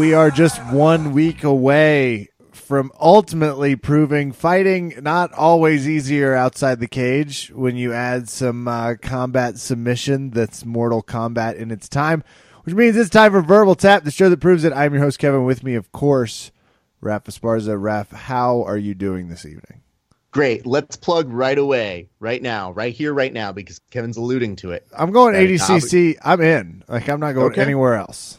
we are just one week away from ultimately proving fighting not always easier outside the cage when you add some uh, combat submission that's Mortal Kombat in its time, which means it's time for Verbal Tap, the show that proves it. I'm your host, Kevin. With me, of course, Raf Esparza. Raf, how are you doing this evening? Great. Let's plug right away, right now, right here, right now, because Kevin's alluding to it. I'm going ADCC. I'm in. Like, I'm not going Okay. anywhere else.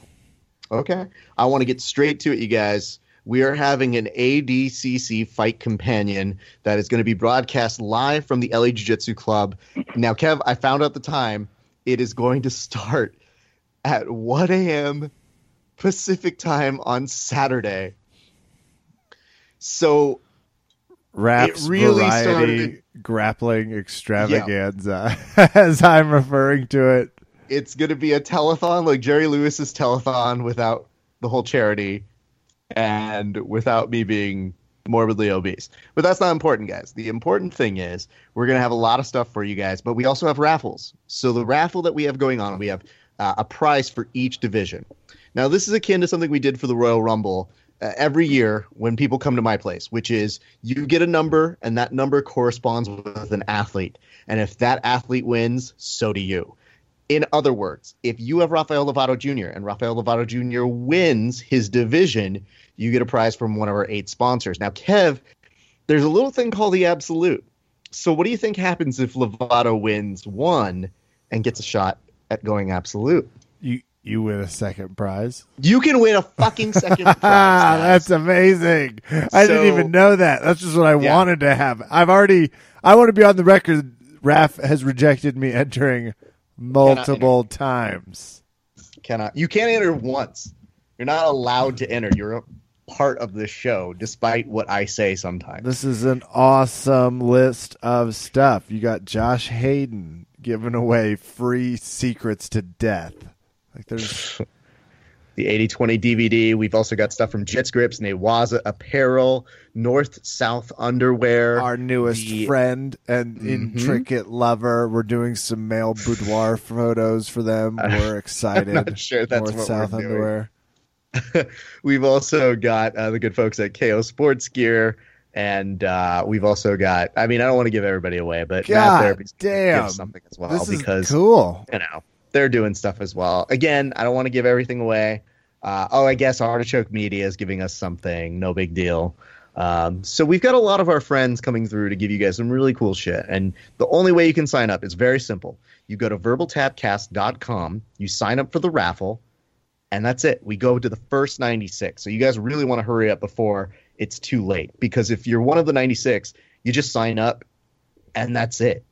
Okay. I want to get straight to it, you guys. We are having an ADCC fight companion that is going to be broadcast live from the LA Jiu Jitsu Club. Now, Kev, I found out the time. It is going to start at 1 a.m. Pacific time on Saturday. So Rap's really variety started- grappling extravaganza, as I'm referring to it. It's going to be a telethon like Jerry Lewis's telethon without the whole charity and without me being morbidly obese. But that's not important, guys. The important thing is we're going to have a lot of stuff for you guys, but we also have raffles. So the raffle that we have going on, we have uh, a prize for each division. Now, this is akin to something we did for the Royal Rumble uh, every year when people come to my place, which is you get a number and that number corresponds with an athlete. And if that athlete wins, so do you. In other words, if you have Rafael Lovato Jr. and Rafael Lovato Jr. wins his division, you get a prize from one of our eight sponsors. Now, Kev, there's a little thing called the absolute. So, what do you think happens if Lovato wins one and gets a shot at going absolute? You you win a second prize. You can win a fucking second prize. Ah, that's amazing. I didn't even know that. That's just what I Yeah. wanted to have. I've already. I want to be on the record. Raf has rejected me entering multiple times. cannot. You can't enter once. You're not allowed to enter. You're a part of the show, despite what I say sometimes. This is an awesome list of stuff. You got Josh Hayden giving away free secrets to death. Like there's the 8020 DVD. We've also got stuff from Jet Scripts, Newaza Apparel, North South Underwear. our newest the- friend and Mhm. intricate lover. We're doing some male boudoir photos for them. We're excited. sure that's North South underwear. We've also got uh, the good folks at KO Sports Gear. And uh, we've also got, I mean, I don't want to give everybody away, but God Therapy's gonna damn. give something as well this is because cool. you know they're doing stuff as well. Again, I don't want to give everything away. Uh, oh, I guess Artichoke Media is giving us something. No big deal. Um, so we've got a lot of our friends coming through to give you guys some really cool shit. And the only way you can sign up is very simple. You go to verbaltapcast.com, you sign up for the raffle, and that's it. We go to the first 96. So you guys really want to hurry up before it's too late. Because if you're one of the 96, you just sign up and that's it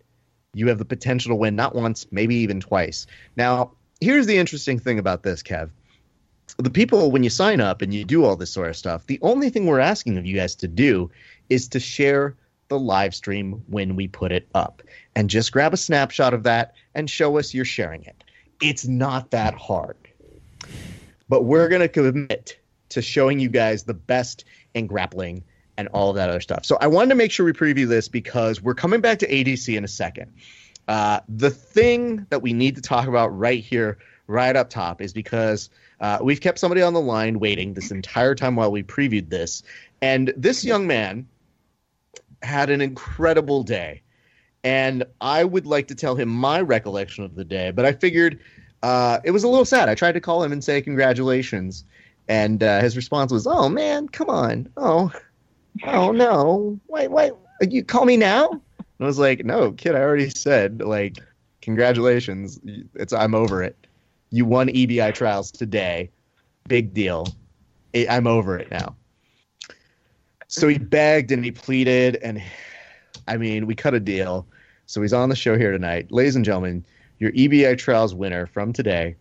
you have the potential to win not once, maybe even twice. Now, here's the interesting thing about this, Kev. The people, when you sign up and you do all this sort of stuff, the only thing we're asking of you guys to do is to share the live stream when we put it up. And just grab a snapshot of that and show us you're sharing it. It's not that hard. But we're going to commit to showing you guys the best in grappling and all of that other stuff. So I wanted to make sure we preview this because we're coming back to ADC in a second. Uh, the thing that we need to talk about right here, right up top, is because uh, we've kept somebody on the line waiting this entire time while we previewed this. And this young man had an incredible day. And I would like to tell him my recollection of the day, but I figured uh, it was a little sad. I tried to call him and say congratulations. And uh, his response was, "Oh man, come on! Oh, oh no! Wait, wait! You call me now?" And I was like, "No, kid, I already said like, congratulations. It's I'm over it. You won EBI trials today. Big deal. I- I'm over it now." So he begged and he pleaded, and I mean, we cut a deal. So he's on the show here tonight, ladies and gentlemen. Your EBI trials winner from today,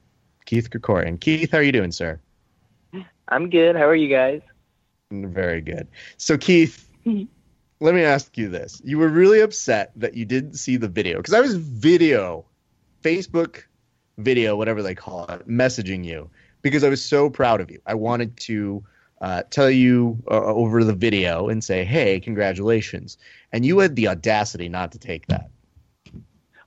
Keith Krikorian. Keith, how are you doing, sir? I'm good. How are you guys? Very good. So, Keith, let me ask you this. You were really upset that you didn't see the video because I was video, Facebook video, whatever they call it, messaging you because I was so proud of you. I wanted to uh, tell you uh, over the video and say, hey, congratulations. And you had the audacity not to take that.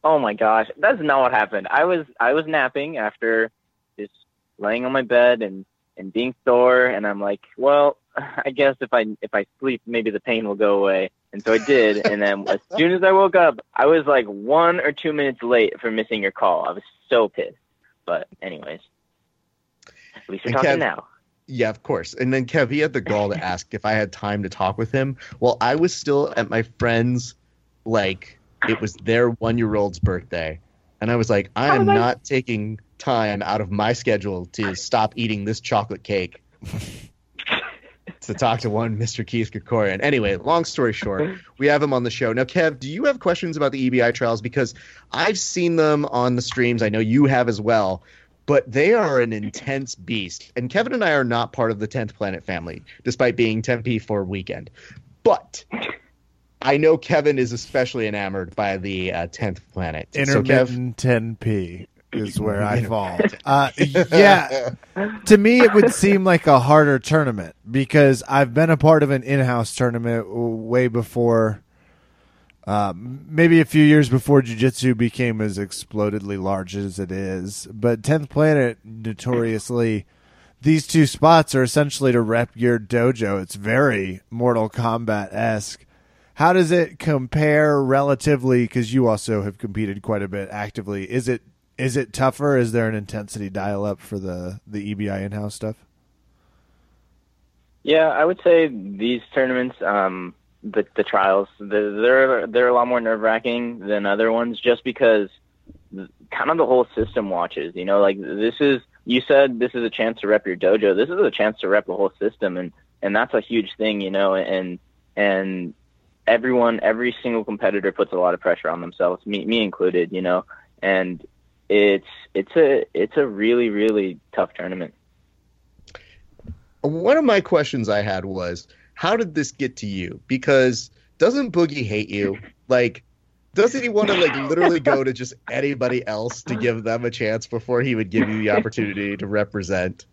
Oh my gosh, that's not what happened. I was I was napping after just laying on my bed and and being sore. And I'm like, well, I guess if I if I sleep, maybe the pain will go away. And so I did. And then as soon as I woke up, I was like one or two minutes late for missing your call. I was so pissed. But anyways, at least we're talking Kev- now. Yeah, of course. And then Kev, he had the gall to ask if I had time to talk with him. Well, I was still at my friend's, like, it was their one year old's birthday. And I was like, I am I- not taking time out of my schedule to stop eating this chocolate cake to talk to one Mr. Keith Krikorian. Anyway, long story short, we have him on the show. Now, Kev, do you have questions about the EBI trials? Because I've seen them on the streams. I know you have as well but they are an intense beast. And Kevin and I are not part of the 10th Planet family, despite being Tempe for weekend. But I know Kevin is especially enamored by the uh, 10th Planet. So, Kev, 10p is where I fall. Uh, yeah, to me it would seem like a harder tournament because I've been a part of an in-house tournament way before. Um, maybe a few years before jiu-jitsu became as explodedly large as it is, but 10th Planet notoriously these two spots are essentially to rep your dojo. It's very Mortal Kombat esque. How does it compare relatively? Because you also have competed quite a bit actively. Is it is it tougher? Is there an intensity dial up for the the EBI in house stuff? Yeah, I would say these tournaments, um, the the trials, they're they're a lot more nerve wracking than other ones, just because kind of the whole system watches. You know, like this is you said this is a chance to rep your dojo. This is a chance to rep the whole system, and and that's a huge thing. You know, and and everyone, every single competitor puts a lot of pressure on themselves, me me included. You know, and it's it's a it's a really really tough tournament. one of my questions I had was, how did this get to you? Because doesn't Boogie hate you? Like, doesn't he want to like literally go to just anybody else to give them a chance before he would give you the opportunity to represent?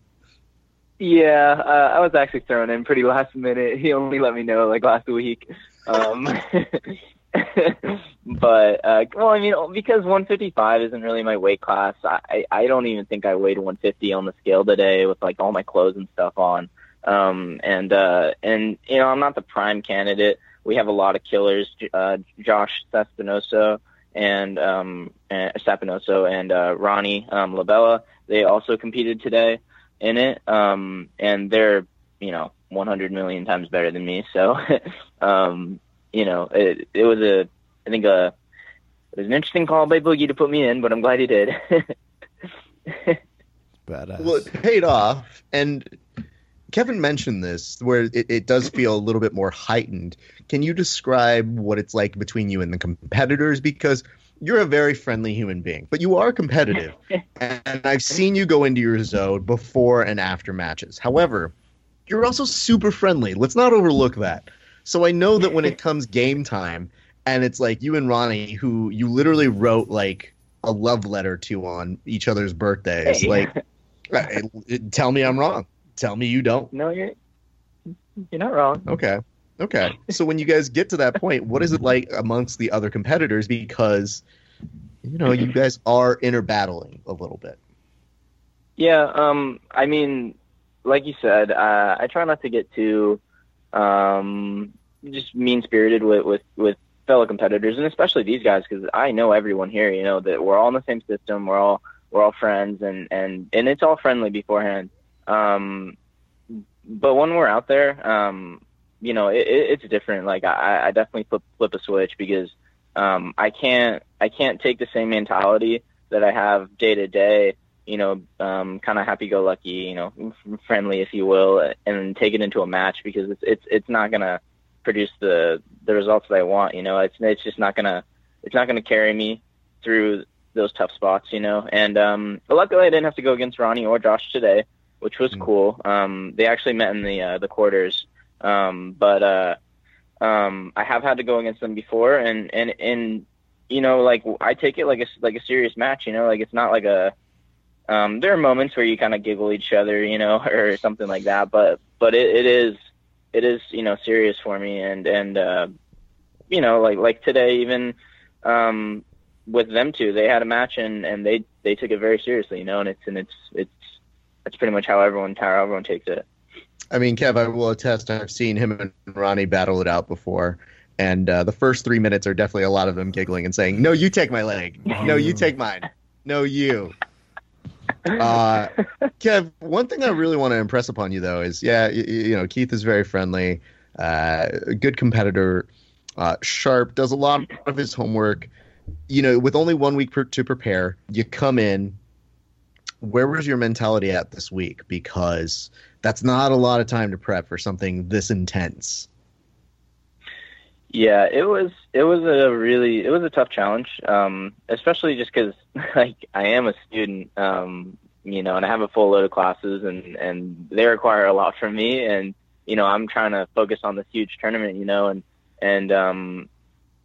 Yeah, uh, I was actually thrown in pretty last minute. He only let me know like last week. Um, but uh, well, I mean, because 155 isn't really my weight class. I I don't even think I weighed 150 on the scale today with like all my clothes and stuff on. Um, and uh, and you know, I'm not the prime candidate. We have a lot of killers. Uh, Josh Sespinoso and um, and Sapinoso and uh, Ronnie um, Labella. They also competed today in it, um, and they're you know 100 million times better than me. So, um, you know, it, it was a I think a it was an interesting call by Boogie to put me in, but I'm glad he did. Badass. Well, it paid off. And Kevin mentioned this, where it, it does feel a little bit more heightened. Can you describe what it's like between you and the competitors? Because you're a very friendly human being, but you are competitive. and I've seen you go into your zone before and after matches. However, you're also super friendly. Let's not overlook that. So I know that when it comes game time, and it's like you and Ronnie, who you literally wrote like a love letter to on each other's birthdays, Hey. like uh, it- tell me I'm wrong. Tell me you don't. no, you're you're not wrong. Okay. Okay. So when you guys get to that point, what is it like amongst the other competitors? Because you know, you guys are inner battling a little bit. Yeah, um, I mean, like you said, uh, I try not to get too um, just mean spirited with, with with fellow competitors, and especially these guys, because I know everyone here. You know that we're all in the same system. We're all we're all friends, and and and it's all friendly beforehand. Um, but when we're out there, um, you know, it, it, it's different. Like I, I definitely flip flip a switch because um, I can't I can't take the same mentality that I have day to day you know, um, kind of happy-go-lucky, you know, friendly, if you will, and take it into a match because it's it's it's not gonna produce the the results that I want. You know, it's it's just not gonna it's not gonna carry me through those tough spots. You know, and um, luckily I didn't have to go against Ronnie or Josh today, which was Mm. cool. Um, they actually met in the uh, the quarters, um, but uh, um, I have had to go against them before, and and and you know, like I take it like a like a serious match. You know, like it's not like a um, there are moments where you kind of giggle each other, you know, or something like that. But but it, it is it is you know serious for me, and and uh, you know like like today even um, with them two, they had a match and and they they took it very seriously, you know, and it's and it's it's that's pretty much how everyone how everyone takes it. I mean, Kev, I will attest. I've seen him and Ronnie battle it out before, and uh, the first three minutes are definitely a lot of them giggling and saying, "No, you take my leg. No, you take mine. No, you." Uh, Kev, one thing I really want to impress upon you though is, yeah, you, you know, Keith is very friendly, uh, good competitor, uh, sharp, does a lot of his homework. You know, with only one week per, to prepare, you come in. Where was your mentality at this week? Because that's not a lot of time to prep for something this intense. Yeah, it was it was a really it was a tough challenge, um, especially just because like I am a student, um, you know, and I have a full load of classes, and and they require a lot from me, and you know I'm trying to focus on this huge tournament, you know, and and um,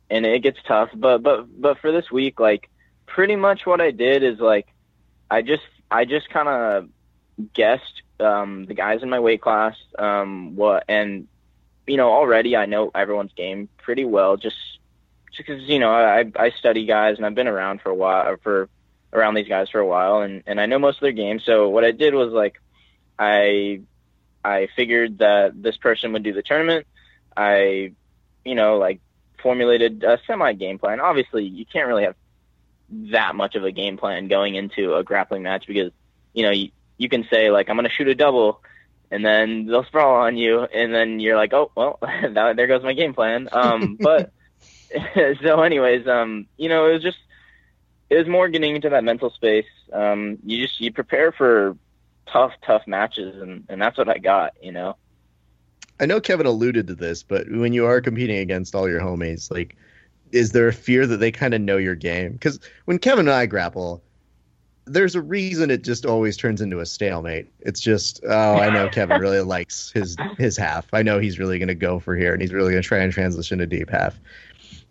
and it gets tough, but but but for this week, like pretty much what I did is like I just I just kind of guessed um, the guys in my weight class um, what and you know, already I know everyone's game pretty well, just because you know I I study guys and I've been around for a while uh, for around these guys for a while and and I know most of their games. So what I did was like I I figured that this person would do the tournament. I you know like formulated a semi game plan. Obviously, you can't really have that much of a game plan going into a grappling match because you know you, you can say like I'm going to shoot a double and then they'll sprawl on you, and then you're like, oh well, that, there goes my game plan. Um, but so, anyways, um, you know, it was just it was more getting into that mental space. Um, you just you prepare for tough, tough matches, and and that's what I got. You know. I know Kevin alluded to this, but when you are competing against all your homies, like, is there a fear that they kind of know your game? Because when Kevin and I grapple, there's a reason it just always turns into a stalemate. It's just, oh, I know Kevin really likes his his half. I know he's really going to go for here, and he's really going to try and transition to deep half.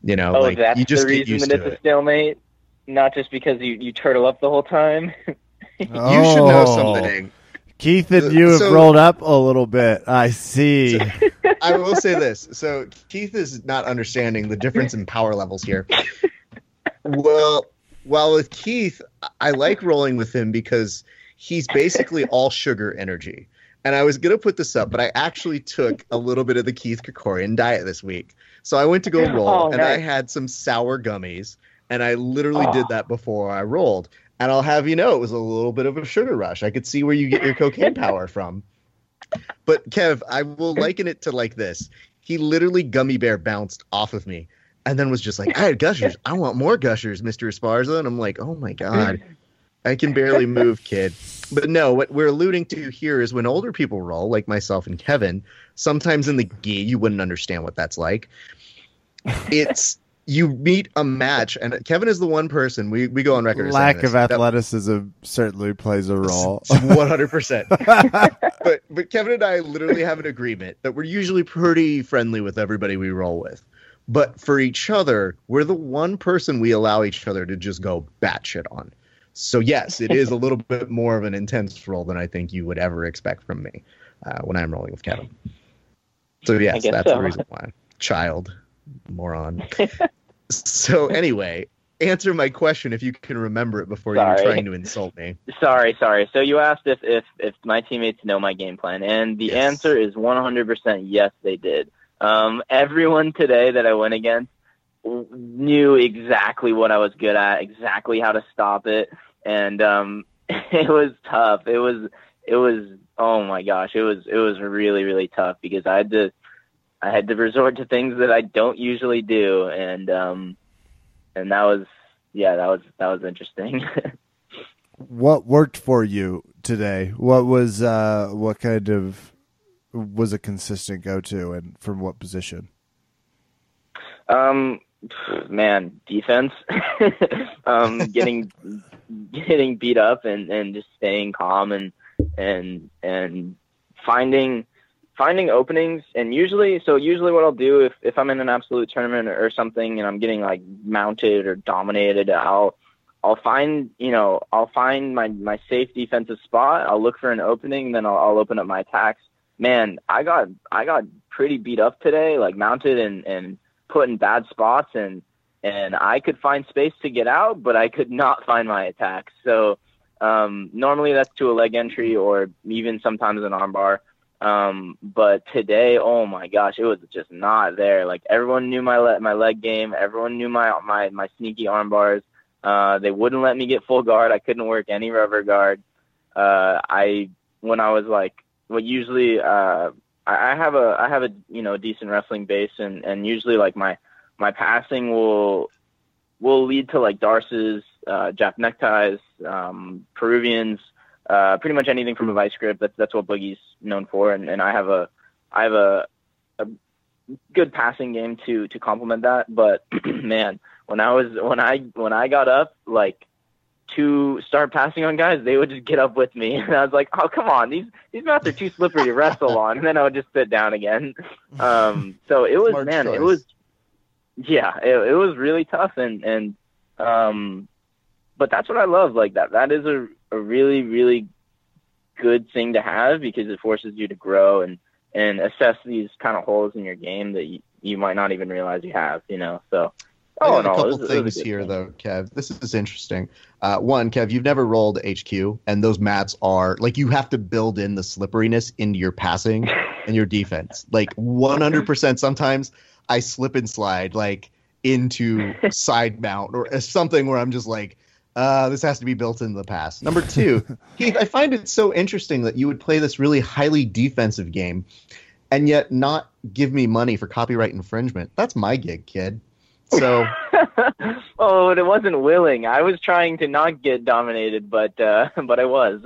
You know, oh, like that's you just the reason that it's it. a stalemate, not just because you you turtle up the whole time. you should know something. Oh, Keith and you have so, rolled up a little bit. I see. So, I will say this. So Keith is not understanding the difference in power levels here. Well, well, with Keith, I like rolling with him because he's basically all sugar energy. And I was gonna put this up, but I actually took a little bit of the Keith Krikorian diet this week. So I went to go oh, roll, Oh, and nice. I had some sour gummies, and I literally Oh. did that before I rolled. And I'll have you know, it was a little bit of a sugar rush. I could see where you get your cocaine power from. But Kev, I will liken it to like this. He literally gummy bear bounced off of me and then was just like, I had gushers. I want more gushers, Mr. Esparza. And I'm like, oh my God. I can barely move, kid. But no, what we're alluding to here is when older people roll, like myself and Kevin, sometimes in the gi, you wouldn't understand what that's like. It's you meet a match, and Kevin is the one person we, we go on record. Lack of that- athleticism certainly plays a role. One hundred percent. But but Kevin and I literally have an agreement that we're usually pretty friendly with everybody we roll with. But for each other, we're the one person we allow each other to just go batshit on. So yes, it is a little bit more of an intense roll than I think you would ever expect from me uh, when I'm rolling with Kevin. So yes, that's so. the reason why. Child, moron. so anyway, answer my question if you can remember it before Sorry. you're trying to insult me. Sorry, sorry. So you asked if if if my teammates know my game plan, and the Yes. answer is 100% yes, they did. Um, everyone today that I went against knew exactly what I was good at, exactly how to stop it, and um, it was tough. It was it was oh my gosh, it was it was really really tough because I had to I had to resort to things that I don't usually do, and um, and that was yeah, that was that was interesting. what worked for you today? What was uh what kind of was a consistent go to and from what position? Um, man, defense. um, getting getting beat up and and just staying calm and and and finding finding openings and usually so usually what I'll do if if I'm in an absolute tournament or, something and I'm getting like mounted or dominated I'll I'll find you know I'll find my my safe defensive spot I'll look for an opening then I'll, I'll open up my attacks man I got I got pretty beat up today like mounted and and put in bad spots and and I could find space to get out, but I could not find my attacks. So Um, normally that's to a leg entry or even sometimes an armbar. Um, but today, oh my gosh, it was just not there. Like everyone knew my le- my leg game. Everyone knew my my my sneaky arm bars. Uh, they wouldn't let me get full guard. I couldn't work any rubber guard. Uh, I when I was like, well, usually uh, I, I have a I have a you know decent wrestling base, and and usually like my my passing will will lead to like Darces, uh, Jap neckties, um, Peruvians, uh, pretty much anything from a vice grip. That's that's what Boogie's known for, and, and I have a I have a, a good passing game to to complement that. But man, when I was when I when I got up like to start passing on guys, they would just get up with me, and I was like, oh come on, these these mats are too slippery to wrestle on, and then I would just sit down again. Um, so it was Smart man, choice. it was yeah, it, it was really tough, and and um, but that's what I love. Like that, that is a a really really good thing to have because it forces you to grow and and assess these kind of holes in your game that you, you might not even realize you have. You know, so. I all got in a couple was- it was a things good here, thing. though, Kev. This is interesting. Uh, one, Kev, you've never rolled HQ, and those mats are like you have to build in the slipperiness into your passing and your defense. Like 100%. Sometimes I slip and slide like into side mount or something where I'm just like, uh, this has to be built into the pass. Number two, Keith, I find it so interesting that you would play this really highly defensive game and yet not give me money for copyright infringement. That's my gig, kid. So. oh, but it wasn't willing. I was trying to not get dominated, but uh, but I was.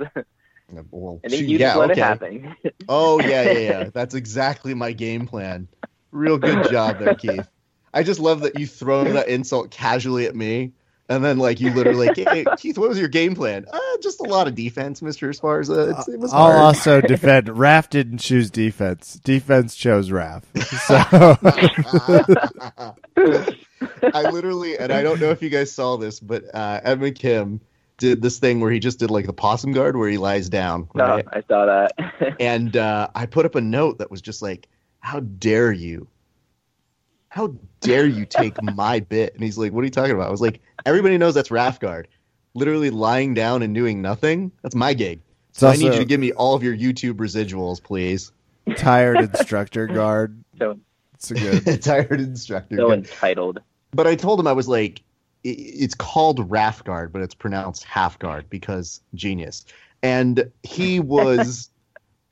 Well, I think shoot, you yeah, just let okay. it happen. Oh yeah, yeah, yeah. That's exactly my game plan. Real good job there, Keith. I just love that you throw that insult casually at me, and then like you literally hey, Keith, what was your game plan? Uh, just a lot of defense, Mister Esparza. It's, it was I'll hard. also defend. Raf didn't choose defense. Defense chose Raf. So I literally, and I don't know if you guys saw this, but uh, Edmund Kim did this thing where he just did like the possum guard where he lies down, no, right? I saw that. and uh, I put up a note that was just like, "How dare you? How dare you take my bit?" And he's like, "What are you talking about?" I was like, "Everybody knows that's Rafguard, literally lying down and doing nothing. That's my gig. It's So I need you to give me all of your YouTube residuals, please." tired instructor guard. so It's a good. Tired instructor. so entitled. But I told him I was like, i- it's called Rafguard, but it's pronounced half guard because genius. And he was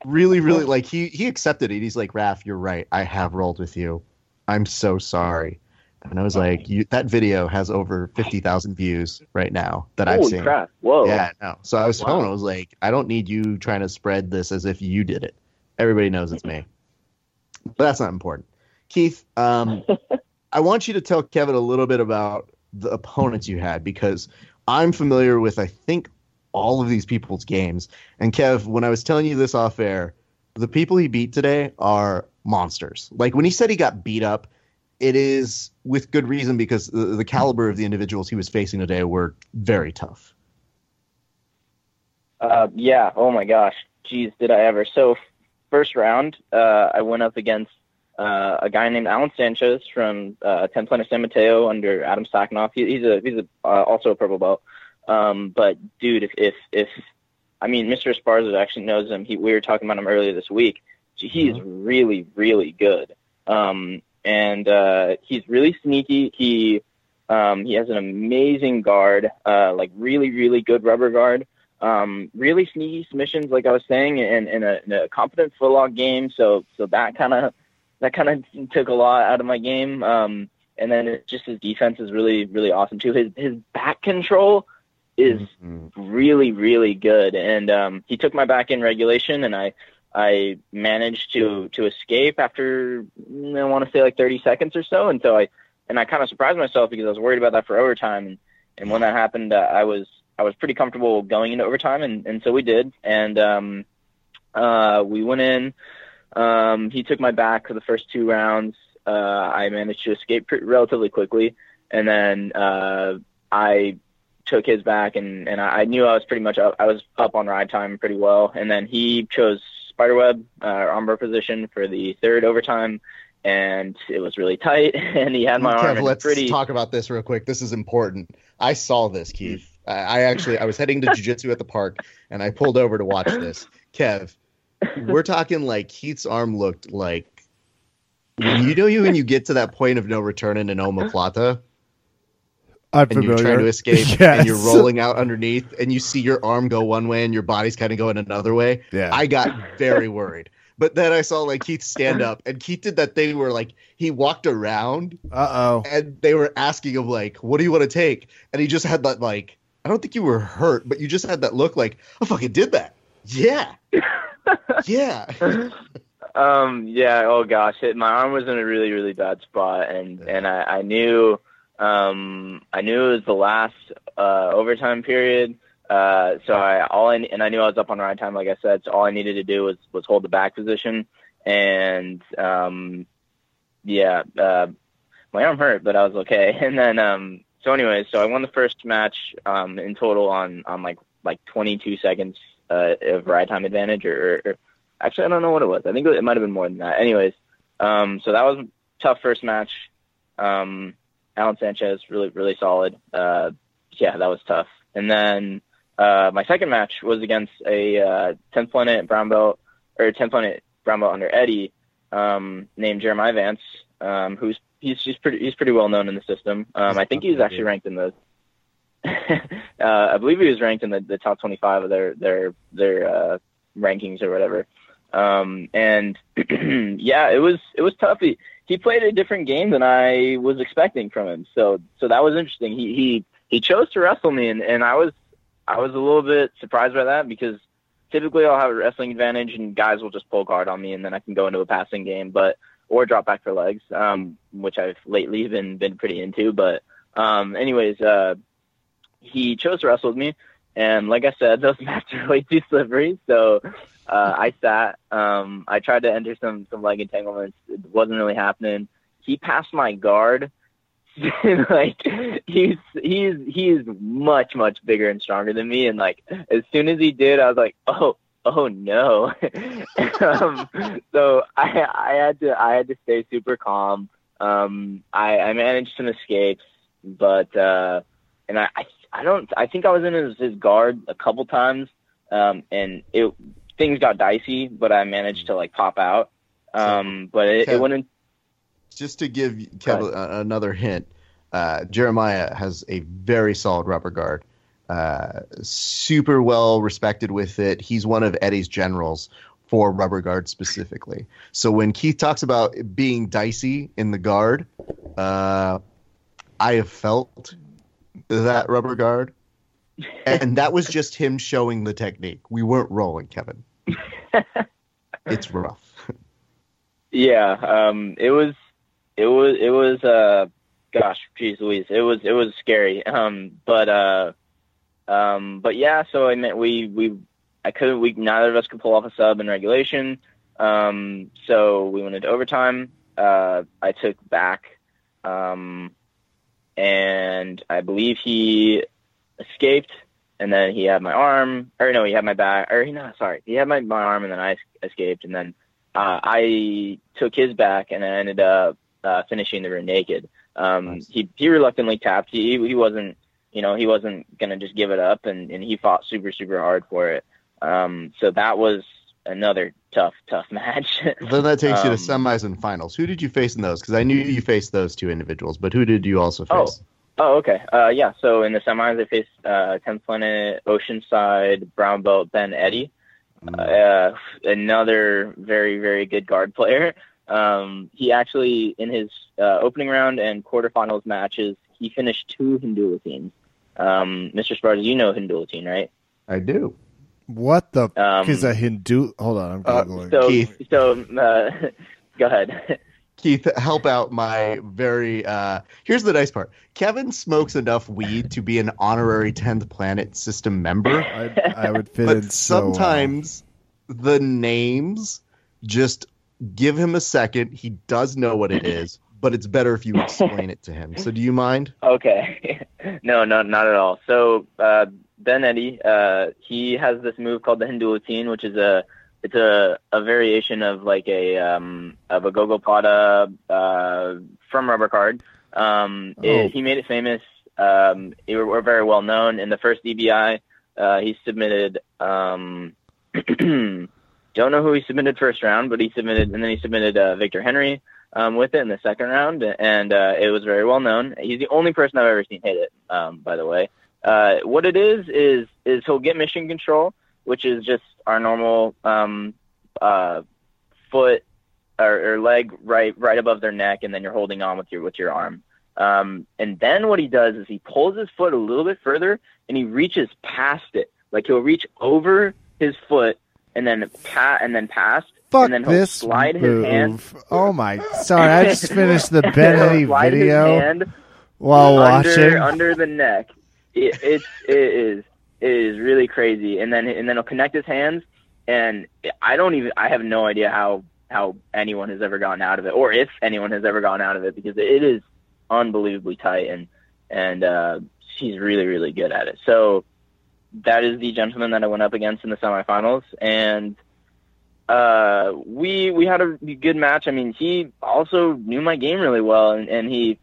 really, really like he he accepted it. He's like, Raf, you're right. I have rolled with you. I'm so sorry. And I was like, you, that video has over fifty thousand views right now that I've Holy seen. crap! Whoa. Yeah, no. So I was Wow. telling I was like, I don't need you trying to spread this as if you did it. Everybody knows it's me. But that's not important. Keith, um, I want you to tell Kevin a little bit about the opponents you had because I'm familiar with, I think, all of these people's games. And Kev, when I was telling you this off air, the people he beat today are monsters. Like when he said he got beat up, it is with good reason because the, the caliber of the individuals he was facing today were very tough. Uh, yeah. Oh my gosh. Jeez, did I ever? So, first round, uh, I went up against uh, a guy named Alan Sanchez from uh, Ten Planet San Mateo under Adam Sachnoff. He, he's a he's a, uh, also a purple belt. Um, but dude, if if if I mean, Mr. Esparza actually knows him. He, we were talking about him earlier this week. He is really really good. Um, and uh, he's really sneaky. He um, he has an amazing guard, uh, like really really good rubber guard um, really sneaky submissions, like I was saying, and, and, a, and a competent footlock game. So so that kind of that kind of took a lot out of my game. Um, and then just his defense is really really awesome too. His his back control is Mhm. really really good, and um, he took my back in regulation, and I I managed to to escape after I want to say like 30 seconds or so, and so I and I kind of surprised myself because I was worried about that for overtime, and and when that happened, uh, I was I was pretty comfortable going into overtime, and, and so we did. And um, uh, we went in. Um, he took my back for the first two rounds. Uh, I managed to escape pretty, relatively quickly, and then uh, I took his back, and, and I, I knew I was pretty much up. I was up on ride time pretty well, and then he chose spiderweb uh, armbar position for the third overtime, and it was really tight, and he had my Kev, arm let's pretty. talk about this real quick. This is important. I saw this, Keith. I, I actually I was heading to jujitsu at the park, and I pulled over to watch this. Kev, we're talking like Keith's arm looked like. You know, you when you get to that point of no return in an omoplata, I'm and you're trying to escape, Yes. and you're rolling out underneath, and you see your arm go one way, and your body's kind of going another way. Yeah. I got very worried. But then I saw like Keith stand up, and Keith did that thing where like he walked around, Uh oh. and they were asking him like, "What do you want to take?" And he just had that like, I don't think you were hurt, but you just had that look like, "I fucking did that." Yeah, yeah. um yeah oh gosh it, my arm was in a really really bad spot and and i i knew um i knew it was the last uh overtime period uh so i all i and i knew i was up on ride time like i said so all i needed to do was was hold the back position and um yeah uh my arm hurt but i was okay and then um so anyways so i won the first match um in total on on like like 22 seconds uh of ride time advantage or, or Actually, I don't know what it was. I think it might have been more than that. Anyways, um, so that was a tough first match. Um, Alan Sanchez really really solid. Uh, yeah, that was tough. And then uh, my second match was against a uh, 10th planet brown belt or 10th planet brown belt under Eddie um, named Jeremiah Vance, um, who's he's just pretty he's pretty well known in the system. Um, I think he was actually ranked in the uh, I believe he was ranked in the, the top 25 of their their their uh, rankings or whatever. Um, and yeah, it was it was tough. He, he played a different game than I was expecting from him. So so that was interesting. He he he chose to wrestle me, and, and I was I was a little bit surprised by that because typically I'll have a wrestling advantage, and guys will just pull guard on me, and then I can go into a passing game, but or drop back for legs, um, which I've lately been been pretty into. But um, anyways, uh, he chose to wrestle with me, and like I said, those mats are way too slippery, so uh, I sat. Um, I tried to enter some some leg entanglements. It wasn't really happening. He passed my guard. like he's he's he's much much bigger and stronger than me. And like as soon as he did, I was like, oh oh no. um, so I I had to I had to stay super calm. Um, I I managed some escapes, but uh, and I, I I don't I think I was in his, his guard a couple times. Um, and it things got dicey, but I managed to like pop out. Um, but it, it Kev- wouldn't. Just to give Kev a- another hint, uh, Jeremiah has a very solid rubber guard. Uh, super well respected with it. He's one of Eddie's generals for rubber guard specifically. So when Keith talks about being dicey in the guard, uh, I have felt that rubber guard. And that was just him showing the technique. We weren't rolling, Kevin. it's rough. Yeah, um, it was, it was, it was, uh, gosh, geez Louise, it was, it was scary. Um, but, uh, um, but yeah, so I meant we, we, I couldn't, we, neither of us could pull off a sub in regulation. Um, so we went into overtime. Uh, I took back, um, and I believe he escaped and then he had my arm, or no, he had my back, or no, sorry, he had my, my arm, and then I escaped, and then uh, I took his back, and I ended up uh, finishing the rear naked. Um, Nice. He he reluctantly tapped. He he wasn't, you know, he wasn't gonna just give it up, and and he fought super super hard for it. Um, so that was another tough tough match. Then that takes you to Um, semis and finals. Who did you face in those? Because I knew you faced those two individuals, but who did you also Oh. face? Oh, oh okay. Uh, yeah. So in the semis, I faced uh, 10th Planet, Oceanside, Brown Belt, Ben Eddy. Uh, another very, very good guard player. Um, he actually, in his uh, opening round and quarterfinals matches, he finished two Hindulatines. Um, Mr. Esparza, you know Hindulatine, right? I do. What the Um, f- is a Hindu? Hold on, I'm Uh, googling. So, Keith. so uh, go ahead. Keith, help out my very. Uh, here's the nice part. Kevin smokes enough weed to be an honorary 10th Planet System member, I, I would fit but in so well. sometimes the names just give him a second. He does know what it is, but it's better if you explain it to him. So, do you mind? Okay. no, no, not at all. So uh, Ben Eddy, uh, he has this move called the Hindu Hindulatine, which is a it's a, a variation of like a um, of a Gogoplata uh, from Rubber Guard. Um, Oh. it, he made it famous um, were, were very well known. In the first EBI, uh, he submitted. Um, don't know who he submitted first round, but he submitted, and then he submitted uh, Victor Henry um, with it in the second round, and uh, it was very well known. He's the only person I've ever seen hit it. Um, by the way, uh, what it is is is he'll get mission control, which is just our normal um, uh, foot or, or leg right right above their neck, and then you're holding on with your with your arm. Um, and then what he does is he pulls his foot a little bit further and he reaches past it. Like he'll reach over his foot and then pat and then past. Fuck and then he'll this slide move. his hand. Oh my! Sorry, I just finished the Ben Eddy He'll slide his video while under, watching. under the neck. It, it is it is really crazy. And then and then he'll connect his hands, and I don't even I have no idea how how anyone has ever gotten out of it, or if anyone has ever gotten out of it, because it is unbelievably tight and and uh, he's really really good at it. So that is the gentleman that I went up against in the semifinals, and uh, we we had a good match. I mean, he also knew my game really well, and, and he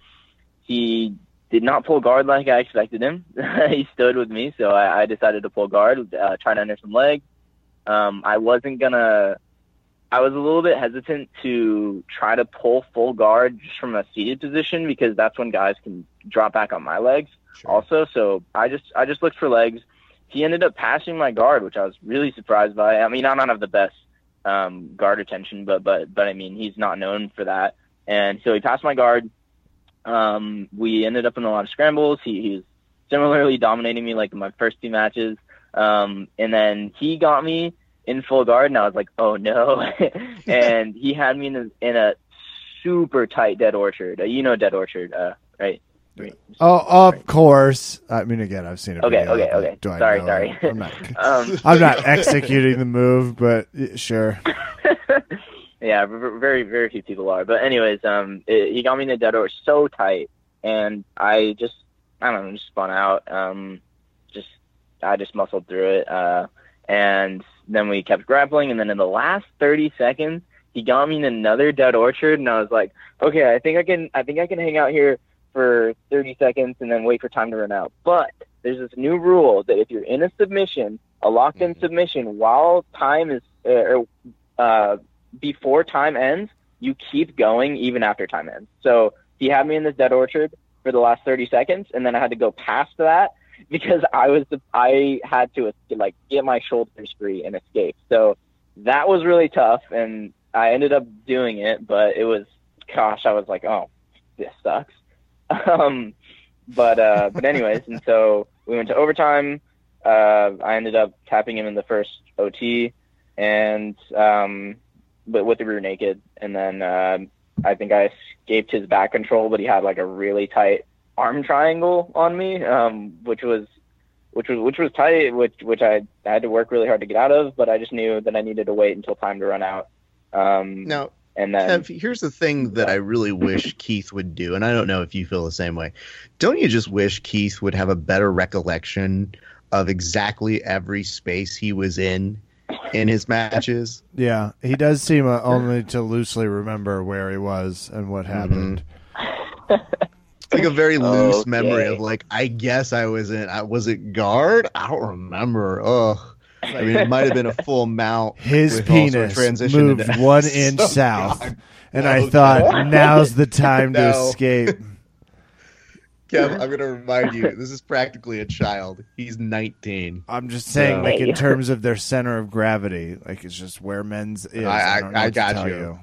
he did not pull guard like I expected him. he stood with me, so I, I decided to pull guard, uh, try to enter some legs. Um, I wasn't gonna. I was a little bit hesitant to try to pull full guard just from a seated position because that's when guys can drop back on my legs also. So I just I just looked for legs. He ended up passing my guard, which I was really surprised by. I mean, I don't have the best um, guard attention, but but but I mean, he's not known for that. And so he passed my guard. Um, we ended up in a lot of scrambles. He, he was similarly dominating me like in my first two matches. Um, and then he got me in full guard, and I was like, oh no. and he had me in a, in a super tight dead orchard. Uh, you know dead orchard, uh, right? Oh, of course. I mean, again, I've seen it. Okay, okay, okay. Do I sorry, know? sorry. I'm not. Um, I'm not executing the move, but sure. Yeah, very very few people are. But anyways, um, it, he got me in the dead orchard so tight, and I just I don't know, just spun out. Um, just I just muscled through it. Uh, and then we kept grappling, and then in the last 30 seconds, he got me in another dead orchard, and I was like, okay, I think I can I think I can hang out here for 30 seconds and then wait for time to run out. But there's this new rule that if you're in a submission, a locked-in submission, while time is uh, or, uh, before time ends, you keep going even after time ends. So he had me in this dead orchard for the last 30 seconds, and then I had to go past that because I was I had to like get my shoulders free and escape. So that was really tough, and I ended up doing it. But it was, gosh, I was like, oh, this sucks. Um, but uh, but anyways, and so we went to overtime. Uh, I ended up tapping him in the first OT, and um, but with the rear naked, and then um I think I escaped his back control, but he had like a really tight arm triangle on me, um, which was which was which was tight, which which I, I had to work really hard to get out of, but I just knew that I needed to wait until time to run out. Um, Now, and then Kev, here's the thing that I really wish Keith would do, and I don't know if you feel the same way. Don't you just wish Keith would have a better recollection of exactly every space he was in in his matches? Yeah, he does seem uh, only to loosely remember where he was and what Mm-hmm. happened. It's like a very loose Okay. memory of like, I guess I was in. I was it guard? I don't remember. Ugh. I mean, it might have been a full mount. His penis moved into- one inch Oh, south, God. and No, I thought Kev. now's the time to escape. Kev, I'm going to remind you, this is practically a child. He's 19. I'm just saying, No. like in terms of their center of gravity, like it's just where men's is. I- I- don't I got tell you.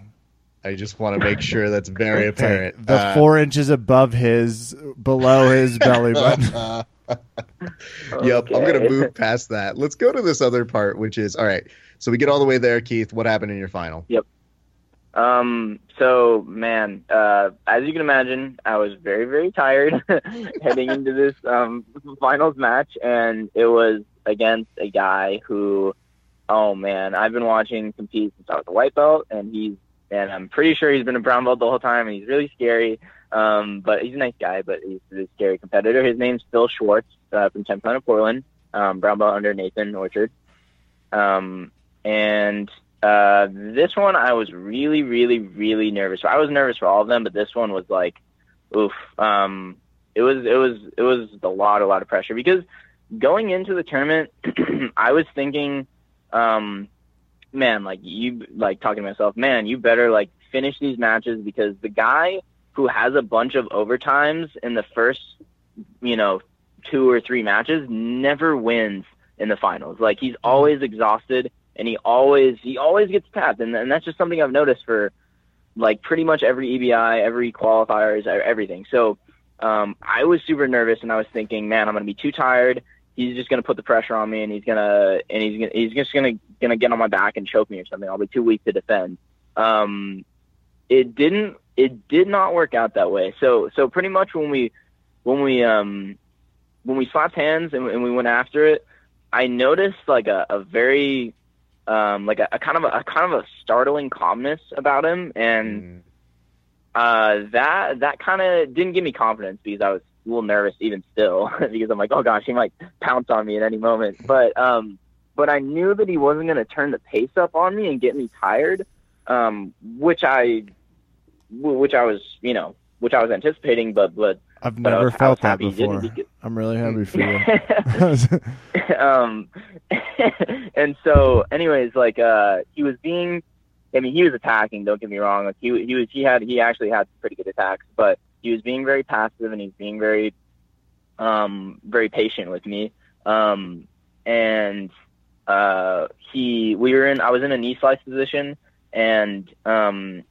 I just want to make sure that's very apparent. the Uh, four inches above his, below his belly button. Yep, I'm gonna move past that. Let's go to this other part, which is all right. So we get all the way there, Keith. What happened in your final? Um, so man, uh, as you can imagine, I was very, very tired heading into this, um, finals match and it was against a guy who, oh man, I've been watching compete since I was a white belt and he's, and I'm pretty sure he's been a brown belt the whole time and he's really scary. Um, but he's a nice guy, but he's a scary competitor. His name's Phil Schwartz, uh, from Ten Planet Portland, um, brown belt under Nathan Orchard. Um, and uh, this one I was really, really, really nervous. for. I was nervous for all of them, but this one was like, oof. Um, it was it was it was a lot a lot of pressure because going into the tournament, I was thinking, um, man, like you like talking to myself, man, you better like finish these matches because the guy who has a bunch of overtimes in the first, you know, two or three matches never wins in the finals. Like he's always exhausted and he always he always gets tapped and, and that's just something I've noticed for like pretty much every EBI, every qualifiers, everything. So um, I was super nervous and I was thinking, man, I'm gonna be too tired. He's just gonna put the pressure on me and he's gonna and he's gonna he's just gonna gonna get on my back and choke me or something. I'll be too weak to defend. Um, it didn't it did not work out that way. So so pretty much when we when we um when we slapped hands and, and we went after it, I noticed like a, a very um like a, a kind of a, a, kind of a startling calmness about him and mm. uh that that kind of didn't give me confidence because I was a little nervous even still because I'm like oh gosh he might pounce on me at any moment but um but I knew that he wasn't going to turn the pace up on me and get me tired um which I which I was, you know, which I was anticipating, but but I've never was, felt that before. Because... I'm really happy for you. um, and so, anyways, like uh, he was being, I mean, he was attacking. Don't get me wrong. Like he he was he had he actually had pretty good attacks, but he was being very passive and he's being very, um, very patient with me. Um, and uh, he we were in I was in a knee slice position and um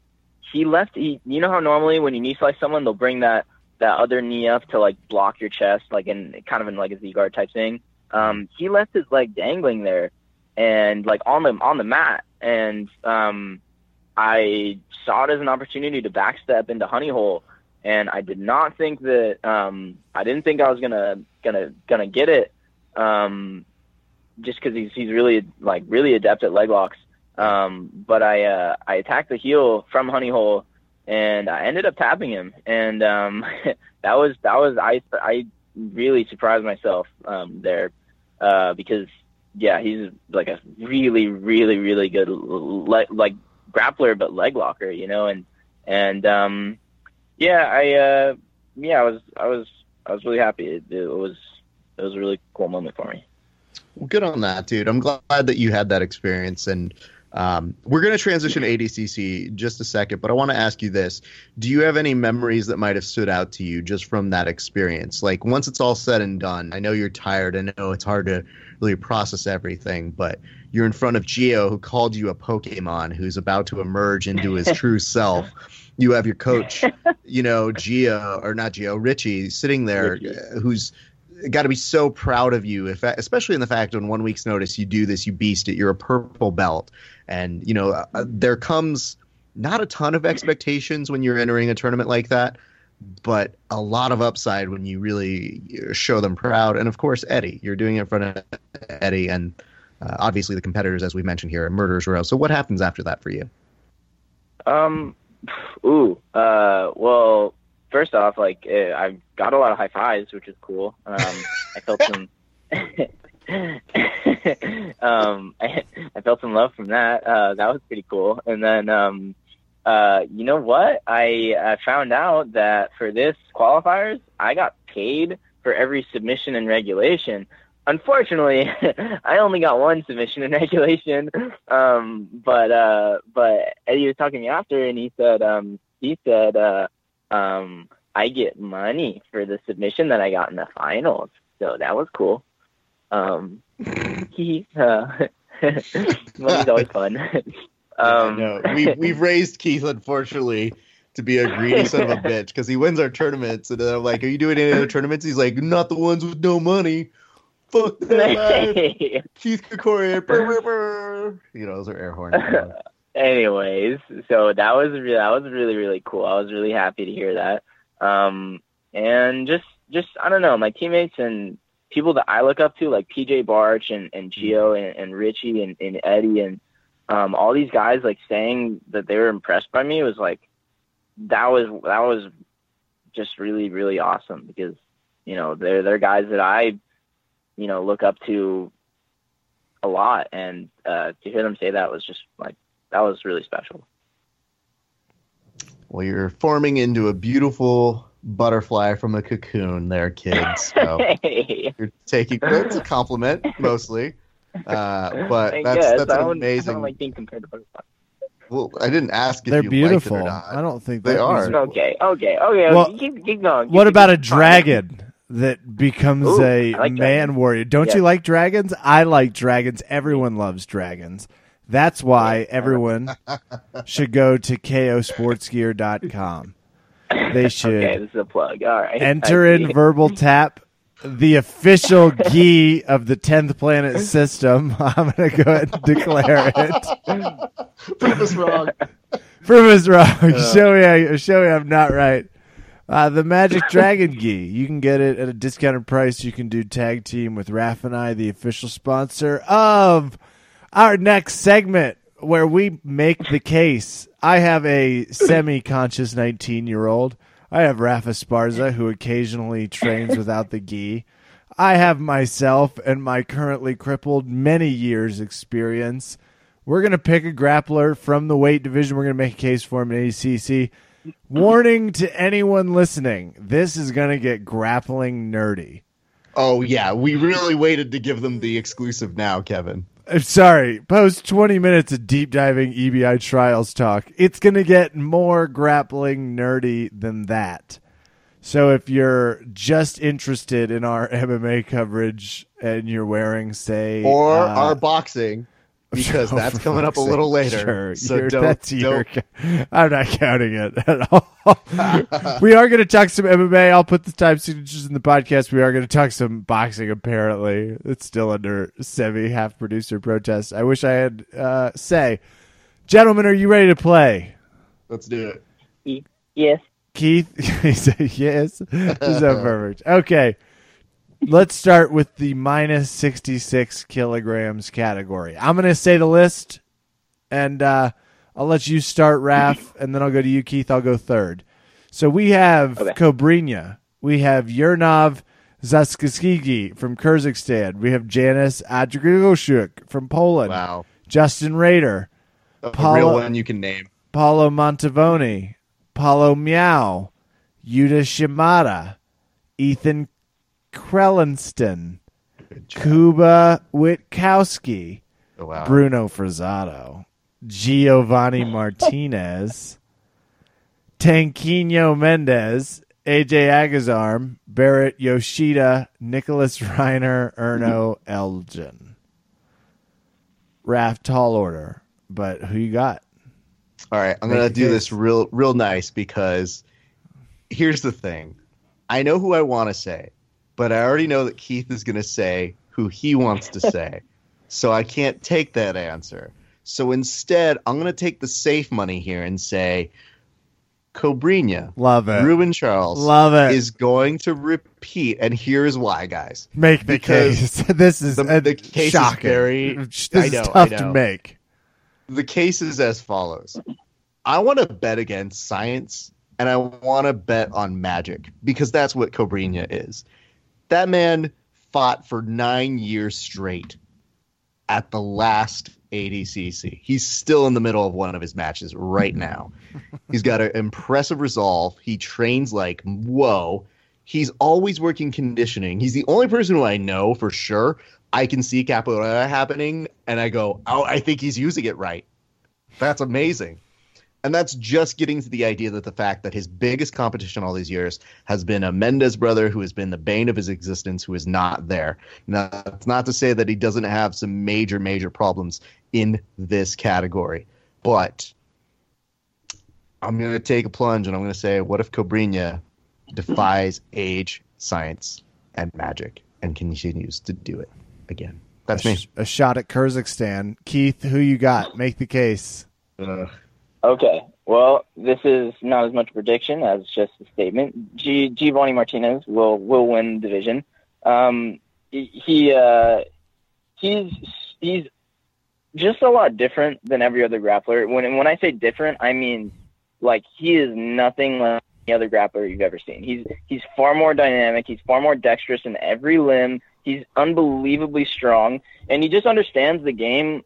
he left. He, you know how normally when you knee slice someone, they'll bring that that other knee up to like block your chest, like in kind of in like a Z guard type thing. Um, he left his leg dangling there, and like on the on the mat, and um, I saw it as an opportunity to backstep into honey hole, and I did not think that um, I didn't think I was gonna gonna gonna get it, um, just because he's he's really like really adept at leg locks. Um, but I uh, I attacked the heel from Honey Hole, and I ended up tapping him, and um, that was that was I I really surprised myself um, there uh, because yeah he's like a really really really good le- like grappler but leg locker you know and and um, yeah I uh, yeah I was I was I was really happy it, it was it was a really cool moment for me. Well, good on that, dude. I'm glad that you had that experience and um, we're going to transition to ADCC just a second, but I want to ask you this: Do you have any memories that might have stood out to you just from that experience? Like once it's all said and done, I know you're tired. I know it's hard to really process everything, but you're in front of Geo, who called you a Pokemon, who's about to emerge into his true self. You have your coach, you know, Geo or not Geo, Richie, sitting there, Richie. who's got to be so proud of you, if especially in the fact on one week's notice you do this, you beast it. You're a purple belt, and you know uh, there comes not a ton of expectations when you're entering a tournament like that, but a lot of upside when you really show them proud. And of course, Eddie, you're doing it in front of Eddie, and uh, obviously the competitors, as we mentioned here, are Murderers Row. So what happens after that for you? Um, ooh, uh, well, first off, like uh, I got a lot of high fives, which is cool. Um, I felt some. um, I, I felt some love from that. Uh, that was pretty cool. And then, um, uh, you know what? I, I found out that for this qualifiers, I got paid for every submission and regulation. Unfortunately, I only got one submission and regulation. Um, but uh, but Eddie was talking to me after, and he said um, he said uh, um, I get money for the submission that I got in the finals. So that was cool. Um, he, uh, money's always fun. um, no, we we've raised Keith unfortunately to be a greedy son of a bitch because he wins our tournaments, and then I'm like, "Are you doing any other tournaments?" He's like, "Not the ones with no money." Fuck that Keith Kokori. you know, those are air horns. Anyways, so that was really, that was really really cool. I was really happy to hear that. Um, and just just I don't know, my teammates and people that I look up to, like PJ Barch and, and mm-hmm. Geo and, and Richie and, and Eddie and um, all these guys like saying that they were impressed by me was like that was that was just really really awesome because you know they're they're guys that I you know look up to a lot and uh, to hear them say that was just like that was really special. Well, you're forming into a beautiful butterfly from a cocoon there, kids. So Hey, you're taking it's a compliment mostly. Uh, but I that's guess. that's I an don't, I amazing. don't like being compared to butterflies. well, I didn't ask if They're you beautiful. liked it or I don't think They are. Okay, okay, okay. Well, keep, keep going. What Keep- about a dragon that becomes Ooh, a I like man dragons. warrior? Don't Yeah. you like dragons? I like dragons. Everyone loves dragons. That's why everyone should go to kosportsgear.com. They should. Okay, this is a plug. All right. enter in verbal tap the official gi of the 10th planet system. I'm going to go ahead and declare it. Prove us wrong. prove us wrong. Show me I, show me i'm not right. Uh, the magic dragon gi you can get it at a discounted price. You can do tag team with Raf and i the official sponsor of our next segment where we make the case i have a semi-conscious 19 year old I have Raf Esparza, who occasionally trains without the gi. I have myself and my currently crippled many years experience. We're going to pick a grappler from the weight division. We're going to make a case for him in ACC. Warning to anyone listening this is going to get grappling nerdy. Oh yeah, we really waited to give them the exclusive now, Kevin. I'm sorry, post 20 minutes of deep diving EBI trials talk. It's going to get more grappling nerdy than that. So if you're just interested in our MMA coverage and you're wearing, say, Or uh, our boxing, because that's coming up a little later. Sure, so you're- don't, that's don't I'm not counting it at all. we are going to talk some MMA. I'll put the time signatures in the podcast. We are going to talk some boxing. Apparently, it's still under semi half producer protest. I wish I had uh, say, gentlemen, are you ready to play? let's do it. Yes. Keith, he said yes. so perfect. Okay, let's start with the minus sixty six kilograms category. I'm going to say the list, and uh, I'll let you start, Raf, and then I'll go to you, Keith. I'll go third. So we have Okay. We have Yernov Zaskasigi from Kyrgyzstan, we have Janice Adrigoshuk from Poland, Wow, Justin Rader, a Paula- real one you can name. Paulo Montavoni, Paulo Miyao, Yuta Shimada, Ethan Crelinsten, Kuba Witkowski, Oh, wow. Bruno Frazatto, Giovanni Martinez, Tanquino Mendez, AJ Agazarm, Barrett Yoshida, Nicholas Reiner, Erno Elgin. Raf tall order, but who you got? All right, I'm gonna do this real, real nice because here's the thing: I know who I want to say, but I already know that Keith is gonna say who he wants to say, so I can't take that answer. So instead, I'm gonna take the safe money here and say, Cobrinha, Love it. Ruben Charles, Love it. is going to repeat, and here's why, guys. Make the because case. this is the- the case is very- This I is know, tough I to make. the case is as follows I want to bet against science and I want to bet on magic because that's what Cobrinha is. That man fought for nine years straight at the last ADCC. He's still in the middle of one of his matches right now. He's got an impressive resolve. He trains like whoa. He's always working conditioning. He's the only person who I know for sure I can see capoeira happening and I go, oh, I think he's using it right. That's amazing. And that's just getting to the idea that the fact that his biggest competition all these years has been a Mendez brother who has been the bane of his existence, who is not there. Now, that's not to say that he doesn't have some major, major problems in this category. But I'm going to take a plunge and I'm going to say, what if Cobrinha defies age, science, and magic and continues to do it again? That's a, me. sh- a shot at Kyrgyzstan. Keith, who you got? Make the case. Ugh. Okay. Well, this is not as much a prediction as just a statement. G- Giovanni Martinez will will win the division. Um, he uh, he's he's just a lot different than every other grappler. When when I say different, I mean like he is nothing like any other grappler you've ever seen. He's he's far more dynamic. He's far more dexterous in every limb. He's unbelievably strong, and he just understands the game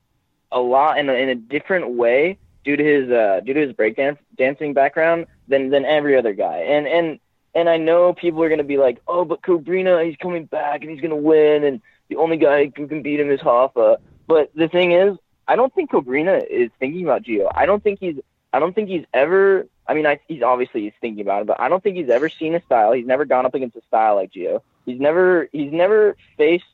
a lot in a, in a different way due to his uh, due to his breakdan- dancing background than than every other guy. And and and I know people are gonna be like, oh, but Cobrinha, he's coming back and he's gonna win, and the only guy who can beat him is Hoffa. But the thing is, I don't think Cobrinha is thinking about Gio. I don't think he's. I don't think he's ever. I mean, I, he's obviously he's thinking about it, but I don't think he's ever seen a style. He's never gone up against a style like Gio. He's never. He's never faced.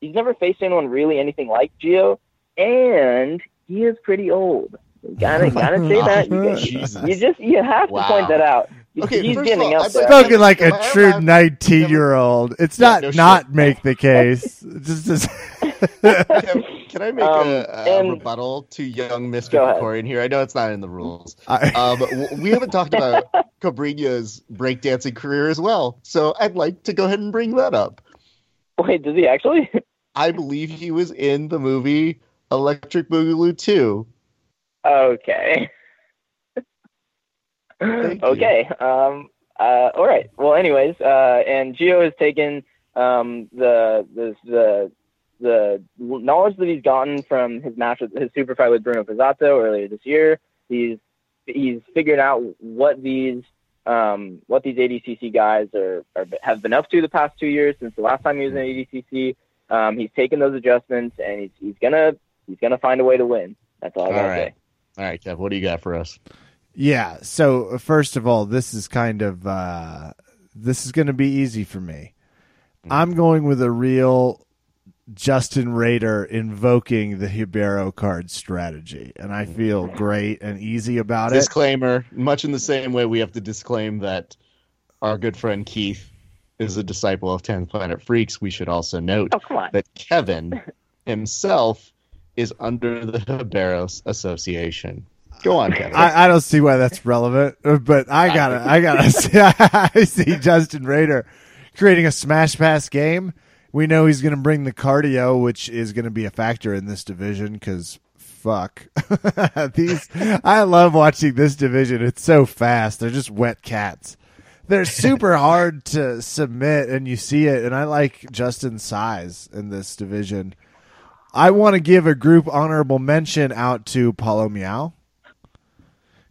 He's never faced anyone really anything like Gio, and he is pretty old. You gotta gotta say that. You, gotta- Jesus. you just you have to Wow. point that out. Okay, he's first getting all, up I'd there. like to- Spoken like Am true allowed- 19 year old. It's Yeah, not shit. not make the case. Just as- Can, can I make Um, a, a and- rebuttal to young Mr. Go ahead. Krikorian here? I know it's not in the rules. I- Um, we haven't talked about Cobrinha's breakdancing career as well, so I'd like to go ahead and bring that up. Wait, does he actually? I believe he was in the movie Electric Boogaloo 2. Okay. Okay. Um. Uh. All right. Well, anyways. Uh. And Gio has taken um the the the the knowledge that he's gotten from his match with his super fight with Bruno Pizzato earlier this year. He's he's figured out what these um what these ADCC guys are, are have been up to the past two years since the last time he was in ADCC. Um. He's taken those adjustments and he's he's gonna he's gonna find a way to win. That's all I All gotta right. say. All right, Kev, what do you got for us? yeah. So first of all, this is kind of uh, this is going to be easy for me. I'm going with a real Justin Rader invoking the Hibero card strategy, and I feel great and easy about it. Disclaimer, much in the same way we have to disclaim that our good friend Keith is a disciple of 10th Planet Freaks, we should also note Oh that Kevin himself is under the Haberos Association. Go on, Kevin. I, I don't see why that's relevant, but I gotta, I gotta see, I see Justin Rader creating a smash pass game. We know he's gonna bring the cardio, which is gonna be a factor in this division because fuck these. I love watching this division. It's so fast. They're just wet cats. They're super hard to submit, and you see it. And I like Justin's size in this division. I want to give a group honorable mention out to Paulo Miyao.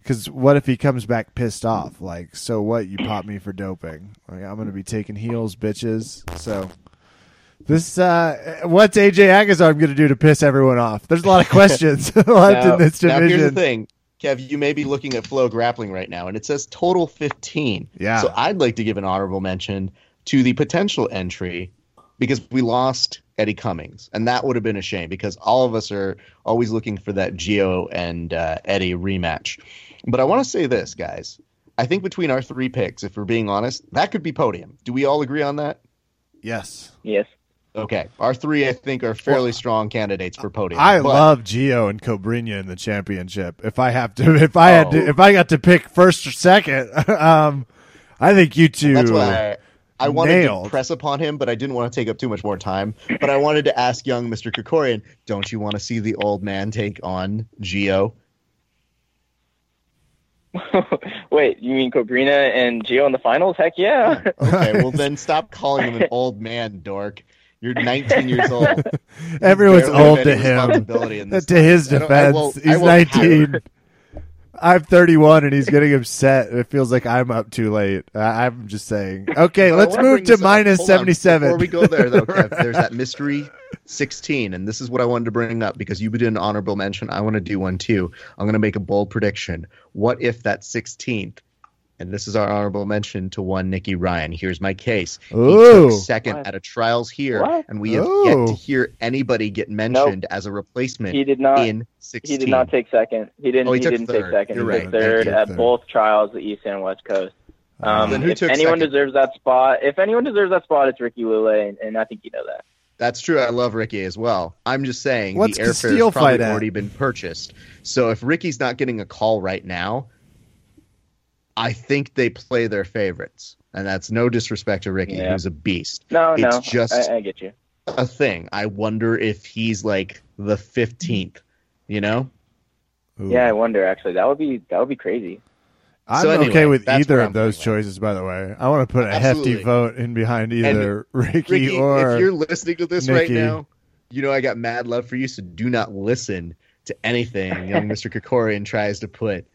Because what if he comes back pissed off? Like, so what? You popped me for doping. Like, I'm going to be taking heels, bitches. So, this, uh, what's AJ Agazarm going to do to piss everyone off? There's a lot of questions left Now- in this division. now, here's the thing. Kev, you may be looking at Flow Grappling right now, and it says total 15. Yeah. So I'd like to give an honorable mention to the potential entry because we lost Eddie Cummings, and that would have been a shame because all of us are always looking for that Geo and uh, Eddie rematch. But I want to say this, guys. I think between our three picks, if we're being honest, that could be podium. Do we all agree on that? Yes. Yes. Okay, our three I think are fairly strong candidates for podium. I but- love Gio and Cobrinha in the championship. If I have to, if I had Oh. to, if I got to pick first or second, um, I think you two. That's why I, I wanted nailed. to press upon him, but I didn't want to take up too much more time. But I wanted to ask young Mr. Krikorian, don't you want to see the old man take on Geo? Wait, you mean Cobrinha and Geo in the finals? Heck yeah. Okay, well then stop calling him an old man, dork. You're 19 years old. Everyone's old to him. in this to his I I defense, I he's won't have 19. I'm 31 and he's getting upset. It feels like I'm up too late. I- I'm just saying. Okay, I let's move to minus Hold on. 77. Before we go there, though, Kev, there's that mystery 16, and this is what I wanted to bring up because you did an honorable mention. I want to do one too. I'm going to make a bold prediction. What if that 16th, and this is our honorable mention to one Nicky Ryan. Here's my case. He took second What? at a trials here, What? and we have Ooh. yet to hear anybody get mentioned as a replacement he did not. in 16. He did not take second. He didn't. Oh, he he didn't third. take second. You're he right. took third Thank you. at both trials, the East and West Coast. Um, Then who if took anyone second? deserves that spot, if anyone deserves that spot, it's Ricky Lule, and, and I think you know that. That's true. I love Ricky as well. I'm just saying What's the airfare has probably already been purchased. So if Ricky's not getting a call right now, I think they play their favorites, and that's no disrespect to Ricky, Yeah. who's a beast. No, It's no, just- I, I get you. A thing. I wonder if he's like the 15th. You know? Ooh. Yeah, I wonder. Actually, that would be that would be crazy. I'm So anyway, okay with either of I'm those going choices, by the way. I want to put a Absolutely. hefty vote in behind either Ricky, Ricky, or. if you're listening to this right now, you know I got mad love for you. So do not listen to anything young Mr. Krikorian tries to put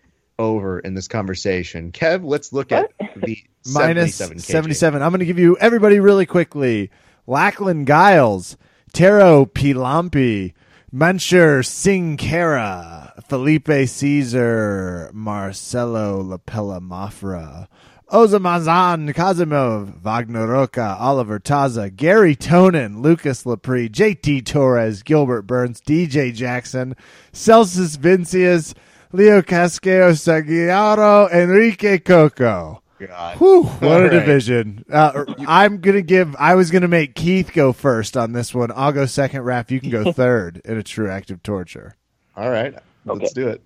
over in this conversation. Kev, let's look at the minus 77 kg. 77. I'm going to give you everybody really quickly. Lachlan Giles, Taro Pilampi, Mansur Singh Kara, Felipe Caesar, Marcelo Lapella Mafra, Ozamazan Kazimov, Wagner Roca, Oliver Taza, Gary Tonon, Lucas Lepri, JT Torres, Gilbert Burns, DJ Jackson, Celsus Vincius, Leo Casqueo Sagiaro, Enrique Coco. God. Whew, what All a right. division. Uh, I'm going to give, I was going to make Keith go first on this one. I'll go second, Raf. You can go third in a true act of torture. All right. Let's do it.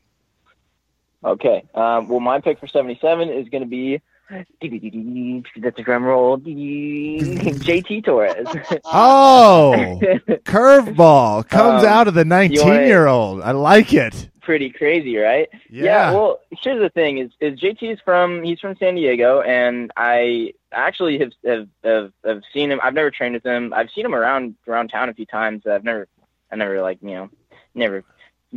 Okay. Um, well, my pick for 77 is going to be. That's a drum roll. JT Torres. Oh, curveball comes Um, out of the 19 year old. I like it. Pretty crazy, right? Yeah. well, here's the thing: is is JT is from he's from San Diego, and I actually have have, have have seen him. I've never trained with him. I've seen him around around town a few times. I've never, I never like you know, never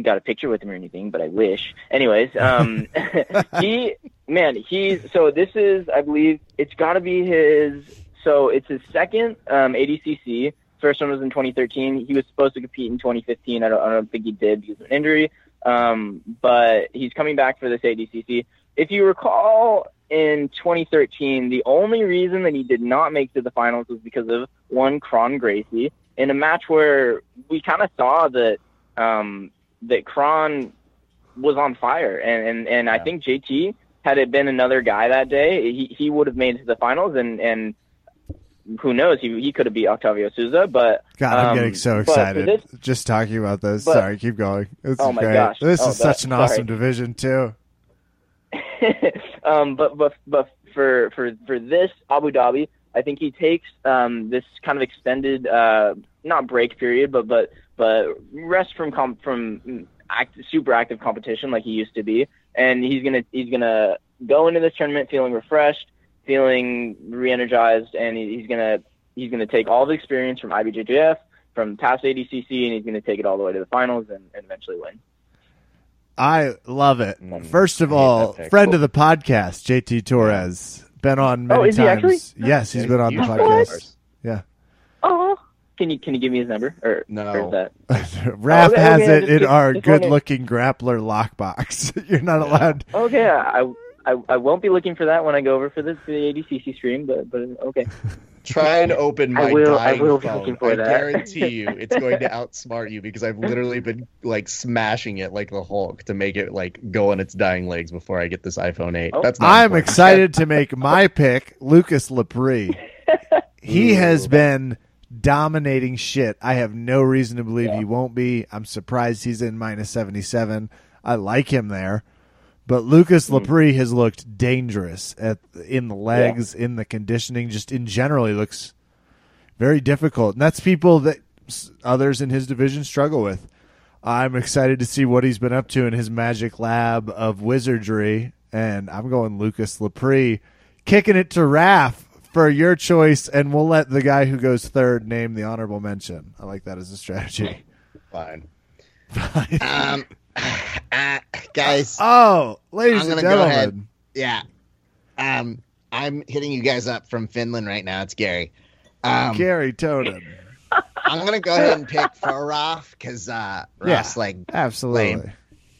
got a picture with him or anything, but I wish. Anyways, um, he man, he's so this is I believe it's got to be his. So it's his second um, ADCC. First one was in 2013. He was supposed to compete in 2015. I don't, I don't think he did because of an injury. Um, but he's coming back for this ADCC. If you recall, in 2013, the only reason that he did not make to the finals was because of one Kron Gracie. In a match where we kind of saw that um, that Kron was on fire, and and, and I think JT had it been another guy that day, he he would have made it to the finals, and and who knows, he he could have beat Octavio Souza, but God, I'm Um, getting so excited this- just talking about this. but- Sorry, keep going. This Oh is my great. gosh. This Oh, is that- such an awesome sorry. division too. um, but but but for for for this Abu Dhabi, I think he takes um, this kind of extended uh, not break period, but but but rest from com- from act- super active competition like he used to be, and he's gonna he's gonna go into this tournament feeling refreshed, feeling re-energized, and he- he's gonna he's gonna take all the experience from IBJJF, from past ADCC, and he's gonna take it all the way to the finals and, and eventually win. I love it. Mm, First of all, that pick. friend of the podcast, JT Torres, been on many Oh, is he times. actually? Yes, he's been on the podcast. Yeah. Oh, can you can you give me his number or No. or that Raf okay, has okay, it just- in just- our just good-looking grappler lockbox. You're not allowed. Okay, I, I I won't be looking for that when I go over for the, for the ADCC stream, but but okay. Try and open my I will- I dying will be looking for I that. guarantee you, it's going to outsmart you because I've literally been like smashing it like the Hulk to make it like go on its dying legs before I get this iPhone 8. Oh. That's not I'm important. excited to make my pick, Lucas Lepri. He has been dominating shit. I have no reason to believe he won't be. I'm surprised he's in minus 77. I like him there. But Lucas Lepri has looked dangerous at in the legs, in the conditioning, just in general, he looks very difficult. And that's people that others in his division struggle with. I'm excited to see what he's been up to in his magic lab of wizardry. And I'm going Lucas Lepri, kicking it to Raf for your choice, and we'll let the guy who goes third name the honorable mention. I like that as a strategy. Fine. Um, uh, guys, oh, ladies I'm and gonna go gentlemen. ahead. yeah. Um, I'm hitting you guys up from Finland right now. It's Gary. Um, Gary Tonon. I'm gonna go ahead and pick Faraf because uh, Ross, Yeah. like, Absolutely.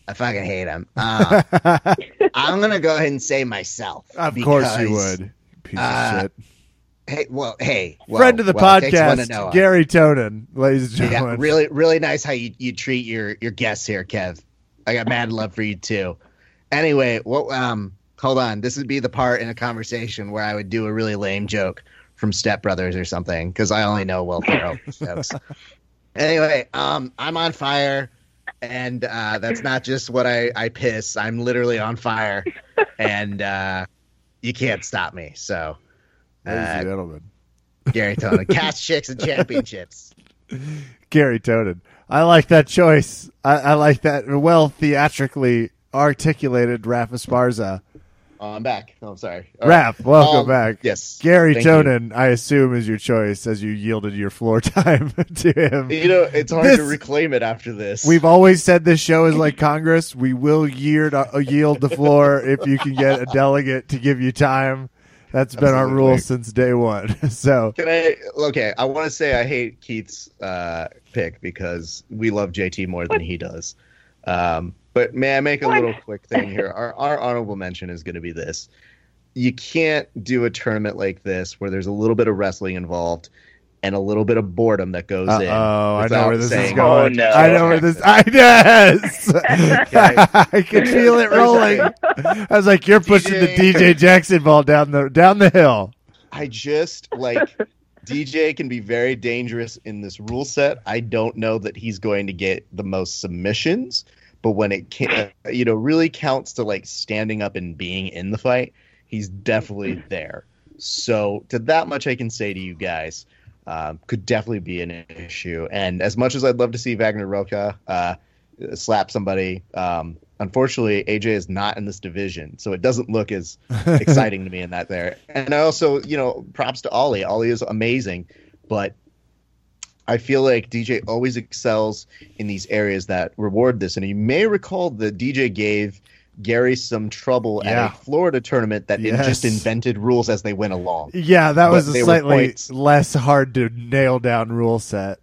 I fucking hate him. Uh, I'm gonna go ahead and say myself. of course you would. Piece uh, of shit. Hey, well, hey, well, Friend of the well, one to podcast. Gary Tonon, ladies and Yeah, gentlemen. really, really nice how you, you treat your your guests here, Kev. I got mad love for you too. Anyway, what? Um, hold on. This would be the part in a conversation where I would do a really lame joke from Step Brothers or something because I only know Will Ferrell jokes. Anyway, um, I'm on fire, and uh, that's not just what I I piss. I'm literally on fire, and uh, you can't stop me. So, uh, gentlemen. Gary Tony, cast chicks and championships. Gary Tonon. I like that choice. I, I like that well theatrically articulated Raf Esparza. Oh, I'm back. Oh, I'm sorry. All right. Raf, welcome Um, back. Yes. Gary Thank you. I assume, is your choice as you yielded your floor time to him. You know, it's hard This- to reclaim it after this. We've always said this show is like Congress. We will yield, uh, yield the floor if you can get a delegate to give you time. That's been our rule since day one. so Can I? Okay, I want to say I hate Keith's uh, pick because we love JT more than he does. Um, but may I make a What? little quick thing here? Our, our honorable mention is going to be this: you can't do a tournament like this where there's a little bit of wrestling involved and a little bit of boredom that goes Uh in. oh, I know where this is going. Oh, no. I know where this. I yes, I can feel it rolling. I was like, "You're pushing the DJ. DJ Jackson ball down the down the hill." I just like DJ can be very dangerous in this rule set. I don't know that he's going to get the most submissions, but when it can, you know, really counts to like standing up and being in the fight, he's definitely there. So to that much, I can say to you guys, um, could definitely be an issue. And as much as I'd love to see Wagner Roca uh, slap somebody, um, unfortunately, AJ is not in this division, so it doesn't look as exciting to me in that there. And I also, you know, props to Ollie. Ollie is amazing, but I feel like DJ always excels in these areas that reward this. And you may recall that DJ gave Gary some trouble Yeah. at a Florida tournament that Yes. just invented rules as they went along. Yeah, that But was a slightly less hard to nail down rule set.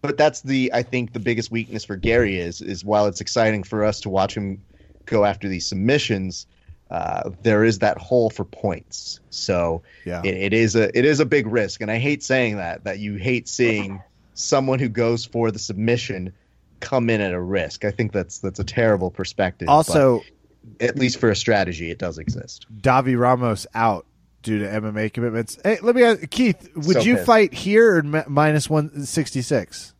But that's the I think the biggest weakness for Gary is is while it's exciting for us to watch him go after these submissions, uh, there is that hole for points. So Yeah, it, it is a it is a big risk, and I hate saying that that you hate seeing someone who goes for the submission come in at a risk. I think that's that's a terrible perspective. also, but at least for a strategy, it does exist. Davi Ramos out due to MMA commitments. Hey, let me ask Keith: Would So you pissed. fight here or minus one sixty six?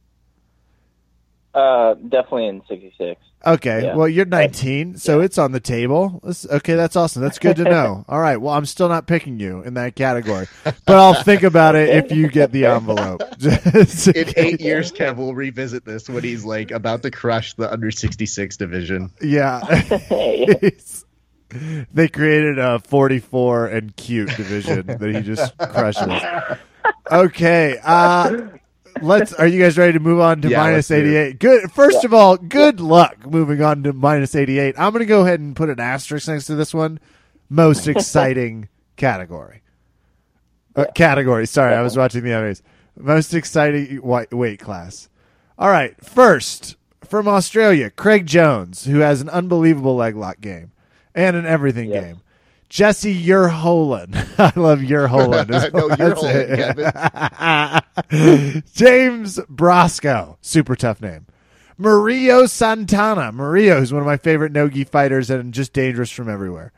Uh, definitely in '66. Okay, Yeah. well you're 19, so it's on the table. That's- okay, that's awesome. That's good to know. All right, well I'm still not picking you in that category, but I'll think about it if you get the envelope. In In eight years, Kev will revisit this when he's like about to crush the under sixty six division. yeah. They created a 44 and cute division that he just crushes. Okay, uh let's are you guys ready to move on to Yeah, minus let's do it. 88? Good. First of all, good luck moving on to minus 88. I'm going to go ahead and put an asterisk next to this one. Most exciting category. Uh, category. Sorry, I was watching the others. Most exciting weight, weight class. All right, first from Australia, Craig Jones, who has an unbelievable leg lock game and an everything Yes. game. Jesse Yerholen. I love Yerholen. as No, well. you're That's Kevin. James Brosco. Super tough name. Mario Santana. Mario is one of my favorite no-gi fighters and just dangerous from everywhere.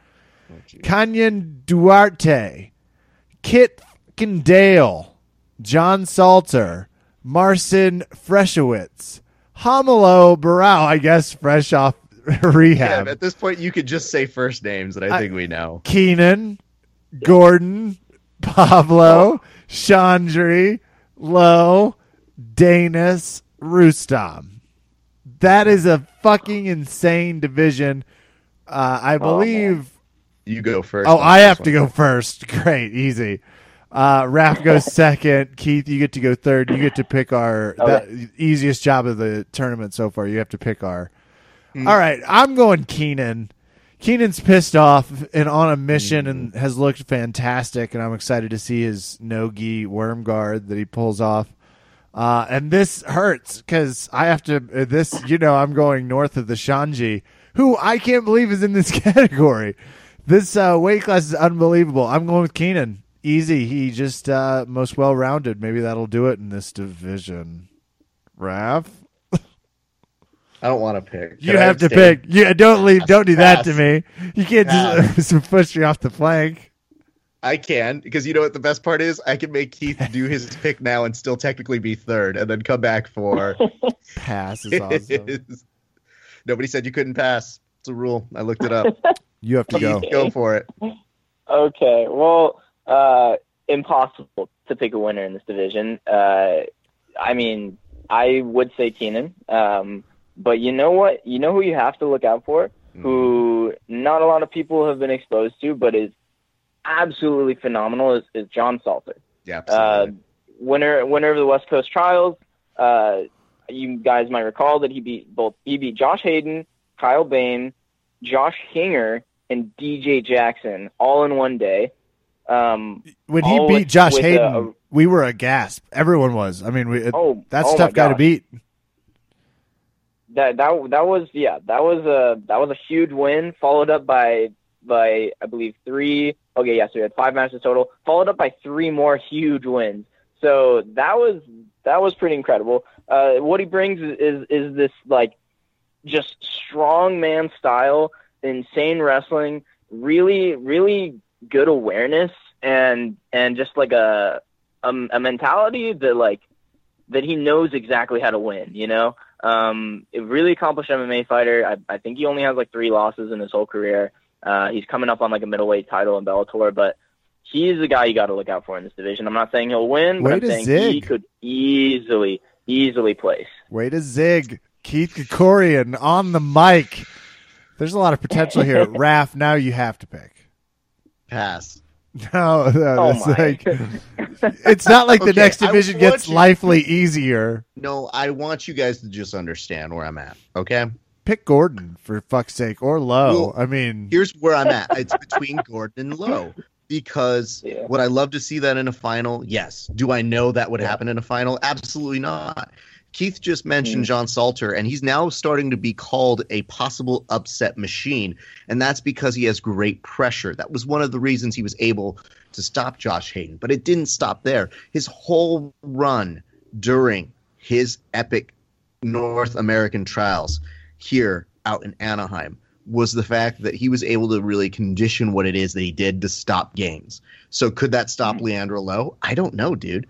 Oh, Kaynan Duarte. Kit fucking Dale. John Salter. Marcin Freshowitz. Hamelo Barao, I guess, fresh off rehab. Yeah, at this point, you could just say first names that I, think we know. Keenan, Gordon, Pablo, Chandri, Lo, Danis, Rustam. That is a fucking insane division. Uh, I believe. You go first. Oh, I have to go first. Great, easy. Uh, Raf goes second. Keith, you get to go third. You get to pick our that, easiest job of the tournament so far. You have to pick our. All right, I'm going Keenan. Keenan's pissed off and on a mission and has looked fantastic, and I'm excited to see his no gi worm guard that he pulls off. Uh, and this hurts because I have to. uh, This, you know, I'm going north of the Xande, who I can't believe is in this category. This uh, weight class is unbelievable. I'm going with Keenan. Easy. He just uh, most well rounded. Maybe that'll do it in this division. Raf, I don't want to pick. you Can I have to pick. Yeah, don't leave. Don't do that to me. You can't just push me off the flank. I can because you know what the best part is. I can make Keith do his pick now and still technically be third, and then come back for. Pass is awesome. Nobody said you couldn't pass. It's a rule. I looked it up. You have to go. Keith, go for it. Okay, well, uh, impossible to pick a winner in this division. Uh, I mean, I would say Keenan, um, but you know what? You know who you have to look out for, who not a lot of people have been exposed to, but is absolutely phenomenal. Is, is John Salter, Yeah, uh, winner winner of the West Coast Trials. Uh, you guys might recall that he beat both he beat Josh Hayden, Kyle Bain, Josh Hinger, and DJ Jackson all in one day. Um, When he beat with- Josh with Hayden, a- we were a gasp. Everyone was. I mean, we, it, oh, that's oh a tough my guy to beat. That that that was yeah that was a that was a huge win followed up by by I believe three okay yeah so we had five matches total followed up by three more huge wins. So that was that was pretty incredible. Uh, what he brings is, is is this like just strong man style insane wrestling really really good awareness and and just like a a, a mentality that like that he knows exactly how to win you know um, a really accomplished MMA fighter. I, I think he only has like three losses in his whole career. Uh, he's coming up on like a middleweight title in Bellator, but he's the guy you got to look out for in this division. I'm not saying he'll win, but Way I'm saying zig. he could easily, easily place. Way to zig. Keith Krikorian on the mic. There's a lot of potential here. Raf, now you have to pick. Pass. No, no Oh it's my. like it's not like the Okay, next division gets you- lively easier. No, I want you guys to just understand where I'm at. Okay. Pick Gordon for fuck's sake, or Lo. Well, I mean, Here's where I'm at. It's between Gordon and Lo. Because Yeah. would I love to see that in a final? Yes. Do I know that would happen in a final? Absolutely not. Keith just mentioned Mm. John Salter, and he's now starting to be called a possible upset machine. And that's because he has great pressure. That was one of the reasons he was able to stop Josh Hayden. But it didn't stop there. His whole run during his epic North American trials here out in Anaheim was the fact that he was able to really condition what it is that he did to stop games. So could that stop Leandro Lo? I don't know, dude.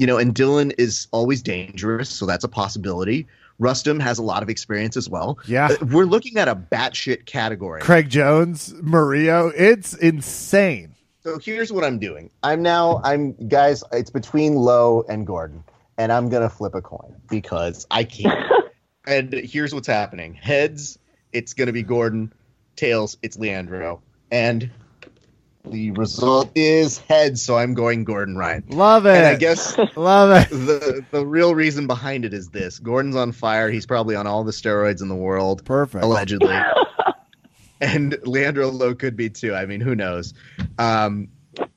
You know, and Dillon is always dangerous, so that's a possibility. Rustam has a lot of experience as well. yeah. Uh, We're looking at a batshit category. Craig Jones, Murillo, it's insane. So here's what I'm doing. I'm now I'm guys, it's between Lo and Gordon, and I'm gonna flip a coin because I can't. and here's what's happening. Heads, it's gonna be Gordon. Tails, it's Leandro. And the result is heads, so I'm going Gordon Ryan. Love it. And I guess Love it. the the real reason behind it is this. Gordon's on fire. He's probably on all the steroids in the world Perfect. allegedly. and Leandro Lo could be too. I mean, who knows? Um,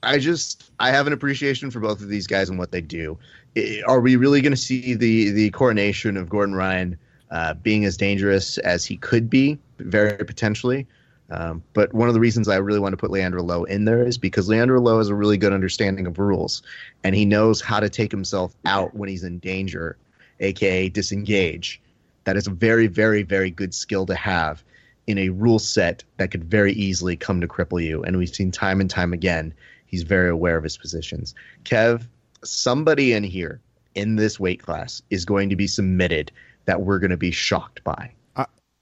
I just I have an appreciation for both of these guys and what they do. I- Are we really going to see the the coronation of Gordon Ryan uh, being as dangerous as he could be? Very potentially. Um, but one of the reasons I really want to put Leandro Lo in there is because Leandro Lo has a really good understanding of rules, and he knows how to take himself out when he's in danger, aka disengage. That is a very, very, very good skill to have in a rule set that could very easily come to cripple you. And we've seen time and time again, he's very aware of his positions. Kev, somebody in here in this weight class is going to be submitted that we're going to be shocked by.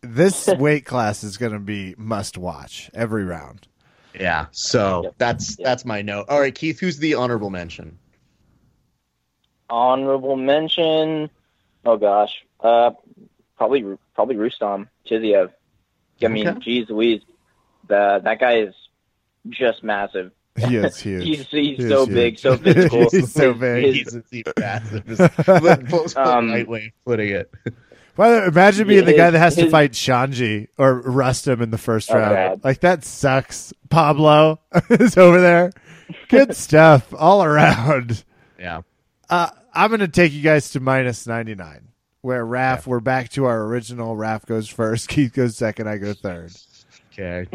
This weight class is going to be must watch every round. Yeah. So Yep. that's Yep. that's my note. All right, Keith, who's the honorable mention? Honorable mention. Oh gosh, uh, probably probably Rustam Chiziev. I mean, Okay. geez Louise, the, that guy is just massive. He is huge. He's he's He is so huge. big, so physical. He's so His- big. his- He's a massive. Is the most Um, polite way of putting it. Well, imagine being the guy that has to fight Xande or Rustam in the first Oh, round. God. Like that sucks. Pablo is over there. Good stuff all around. Yeah. Uh, I'm going to take you guys to minus 99, where Raf, we're back to our original. Raf goes first, Keith goes second, I go third. Okay.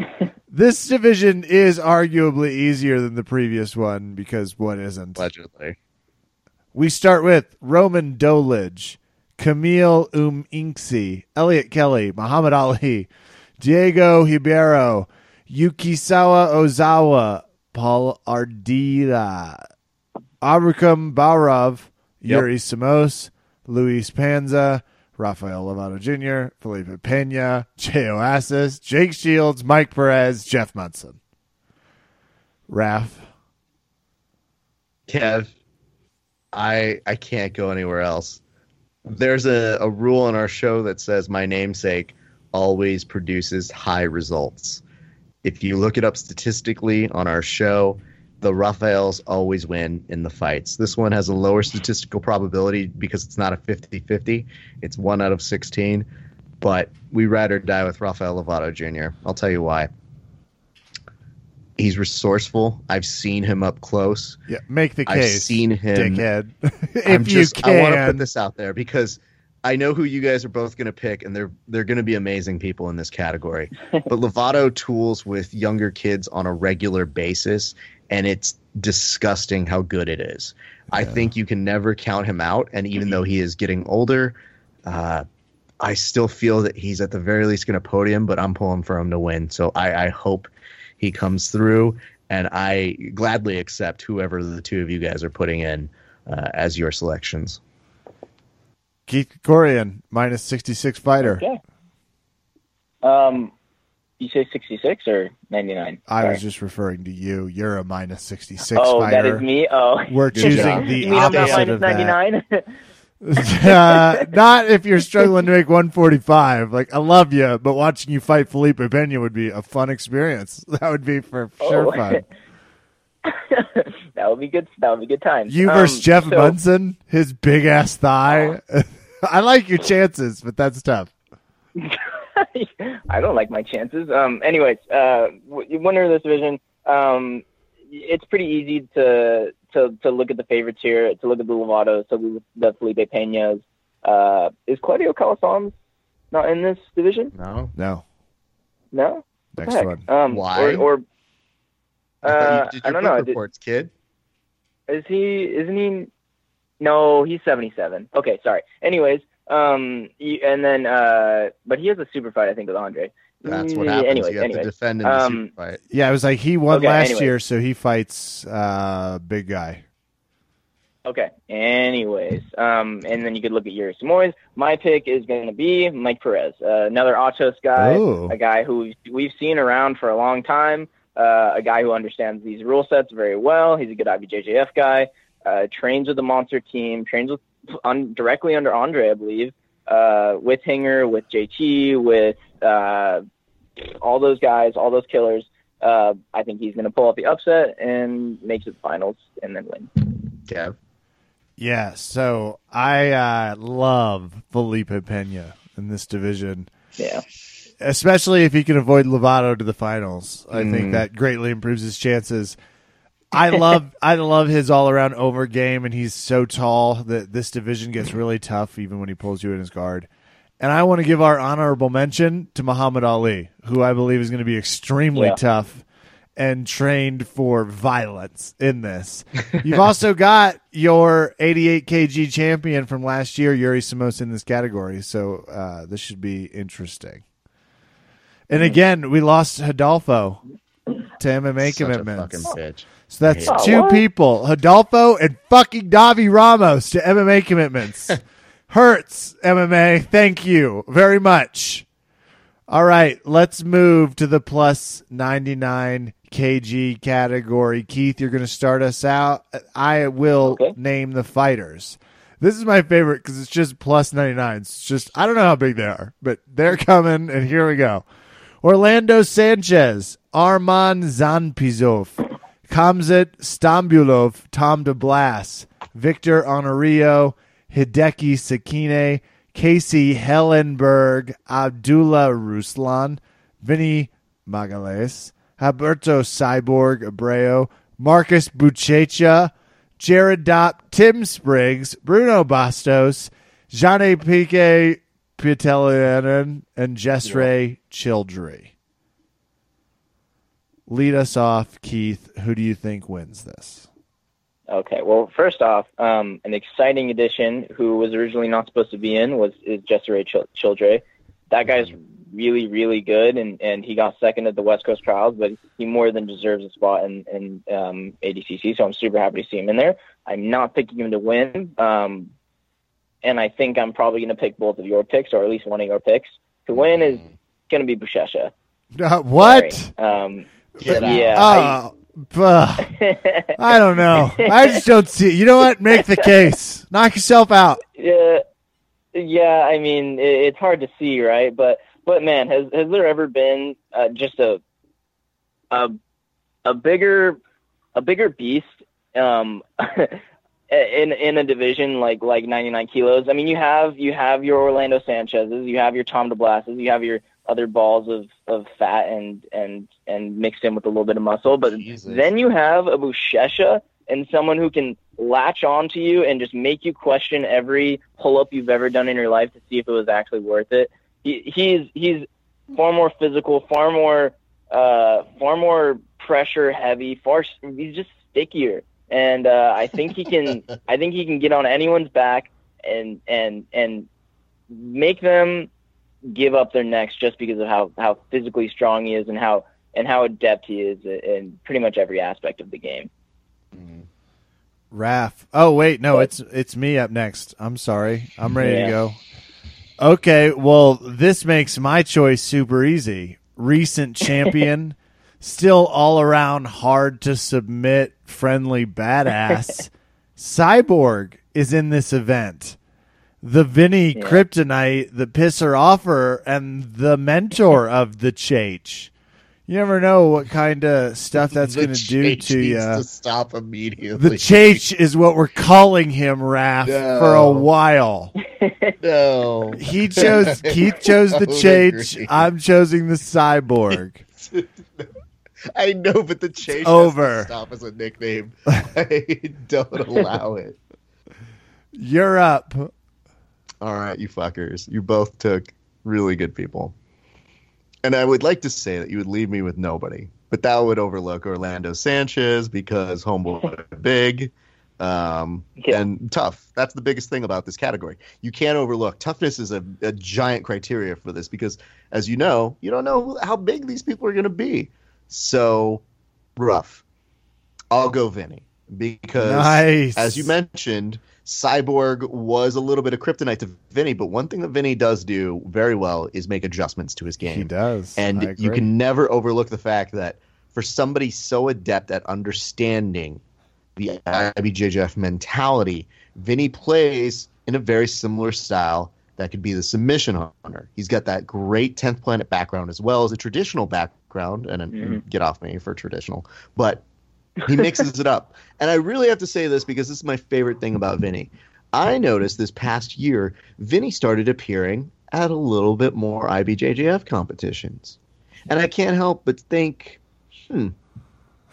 This division is arguably easier than the previous one because what isn't? Allegedly. We start with Roman Dolidge, Camille Uminksi, Elliot Kelly, Muhammad Ali, Diego Hibero, Yukisawa Ozawa, Paul Ardila, Abraham Barov, Yep. Yuri Samos, Luis Panza, Rafael Lovato Jr., Felipe Pena, Jay Oasis, Jake Shields, Mike Perez, Jeff Monson. Raf. Kev, I I can't go anywhere else. There's a, a rule in our show that says my namesake always produces high results. If you look it up statistically on our show, the Raphaels always win in the fights. This one has a lower statistical probability because it's not a 50 50. It's one out of 16. But we ride or die with Rafael Lovato Jr. I'll tell you why. He's resourceful. I've seen him up close. Yeah, make the case. I've case. seen him. dickhead. if I'm you just, I want to put this out there because I know who you guys are both going to pick, and they're they're going to be amazing people in this category. but Lovato tools with younger kids on a regular basis, and it's disgusting how good it is. I think you can never count him out, and even though he is getting older, uh, I still feel that he's at the very least going to podium. But I'm pulling for him to win, so I, I hope he comes through, and I gladly accept whoever the two of you guys are putting in uh, as your selections. Keith Krikorian, minus 66 fighter. Okay. Um, you say 66 or 99? I was just referring to you. You're a minus 66 Oh, fighter. that is me. Oh, We're choosing the you mean I'm not opposite of that. 99? uh, not if you're struggling to make 145. Like, I love you, but watching you fight Felipe Pena would be a fun experience. That would be for sure Oh. fun. that would be good. That would be good times. You Um, versus Jeff so- Monson, his big ass thigh. I like your chances, but that's tough. I don't like my chances. Um, anyways, uh, winner of this division. Um, it's pretty easy to to to look at the favorites here. To look at the Lovatos, to look at the Felipe Peñas. Uh, is Claudio Calasans not in this division? No, No, No. What next one. Um, Why? Or, or I uh, you did I don't book know. Did- reports, kid. Is he? Isn't he? No, he's seventy-seven. Okay, sorry. Anyways, um, he- and then uh, but he has a super fight, I think, with Andre. That's what Mm, happens. Anyways, you have anyways. to defend in the Um, super fight. Yeah, it was like he won Okay, last anyway. year, so he fights uh big guy. Okay. Anyways, um, and then you could look at your Samoans. My pick is going to be Mike Perez, uh, another Atos guy, Ooh. a guy who we've seen around for a long time, uh, a guy who understands these rule sets very well. He's a good IBJJF guy. Uh, trains with the Monster team. Trains with un, directly under Andre, I believe, uh, with Hinger, with JT, with uh, all those guys, all those killers. Uh, I think he's going to pull off the upset and makes it to the finals and then win. Yeah. Yeah, so I uh, love Felipe Pena in this division, Yeah. especially if he can avoid Lovato to the finals. I think Mm. that greatly improves his chances. I love I love his all around over game, and he's so tall that this division gets really tough even when he pulls you in his guard. And I want to give our honorable mention to Mahamed Aly, who I believe is going to be extremely Yeah. tough and trained for violence in this. You've also got your 88 kg champion from last year, Yuri Simoes, in this category. So uh, this should be interesting. And again, we lost Hidalgo to MMA Such a commitments. fucking bitch. So that's two what? people, Hidalgo and fucking Davi Ramos to MMA commitments. Hurts MMA. Thank you very much. All right, let's move to the plus 99 kg category. Keith, you're going to start us out. I will Okay. name the fighters. This is my favorite because it's just plus 99. It's just, I don't know how big they are, but they're coming, and here we go. Orlando Sanchez, Arman Zanpizov, Kamzat Stambulov, Tom DeBlass, Victor Honorio, Hideki Sekine, Casey Hellenberg, Abdullah Ruslan, Vinny Magalhaes, Alberto Cyborg Abreu, Marcus Buchecha, Jared Dopp, Tim Spriggs, Bruno Bastos, Jeanne Pique Pitelianen, and Jesre Childry. Lead us off, Keith. Who do you think wins this? Okay. Well, first off, um, an exciting addition who was originally not supposed to be in was is Jessere Chil- Childre. That guy's really, really good, and, and he got second at the West Coast Trials, but he more than deserves a spot in, in um, ADCC. So I'm super happy to see him in there. I'm not picking him to win, um, and I think I'm probably going to pick both of your picks, or at least one of your picks. To win is going to be Buchecha. Uh, what? Um, yeah. I- Buh. I don't know. I just don't see. You know what? Make the case. Knock yourself out. Yeah, yeah. I mean, it's hard to see, right? But but man, has has there ever been uh, just a a a bigger a bigger beast um, in in a division like like 99 kilos? I mean, you have you have your Orlando Sanchez's, you have your Tom DeBlass's, you have your other balls of, of fat and and and mixed in with a little bit of muscle. But Jesus. then you have a Buchecha and someone who can latch on to you and just make you question every pull up you've ever done in your life to see if it was actually worth it. He, he's he's far more physical, far more uh, far more pressure heavy, far he's just stickier. And uh, I think he can I think he can get on anyone's back and and and make them give up their necks just because of how how physically strong he is and how and how adept he is in pretty much every aspect of the game. Mm-hmm. Raph. Oh wait, no, What? it's it's me up next. I'm sorry. I'm ready to go. Okay, well, this makes my choice super easy. Recent champion, still all around hard to submit, friendly badass. Cyborg is in this event. The Vinny Yeah. Kryptonite, the pisser offer, and the mentor of the Chach. You never know what kind of stuff that's going to do to you. To stop immediately. The Chach is what we're calling him, Raph, No. for a while. no. He chose Keith chose the Chach. I'm choosing the cyborg. I know, but the chase over. To stop as a nickname. I don't allow it. You're up. All right, you fuckers. You both took really good people. And I would like to say that you would leave me with nobody, but that would overlook Orlando Sanchez because homeboy big um, Yeah. and tough. That's the biggest thing about this category. You can't overlook toughness is a, a giant criteria for this because, as you know, you don't know how big these people are going to be. So rough. I'll go Vinny because Nice. as you mentioned, Cyborg was a little bit of kryptonite to Vinny, but one thing that Vinny does do very well is make adjustments to his game. He does. And you can never overlook the fact that for somebody so adept at understanding the IBJJF mentality, Vinny plays in a very similar style that could be the submission hunter. He's got that great 10th planet background as well as a traditional background, and, and Mhm. get off me for traditional, but he mixes it up. And I really have to say this because this is my favorite thing about Vinny. I noticed this past year, Vinny started appearing at a little bit more IBJJF competitions. And I can't help but think, hmm,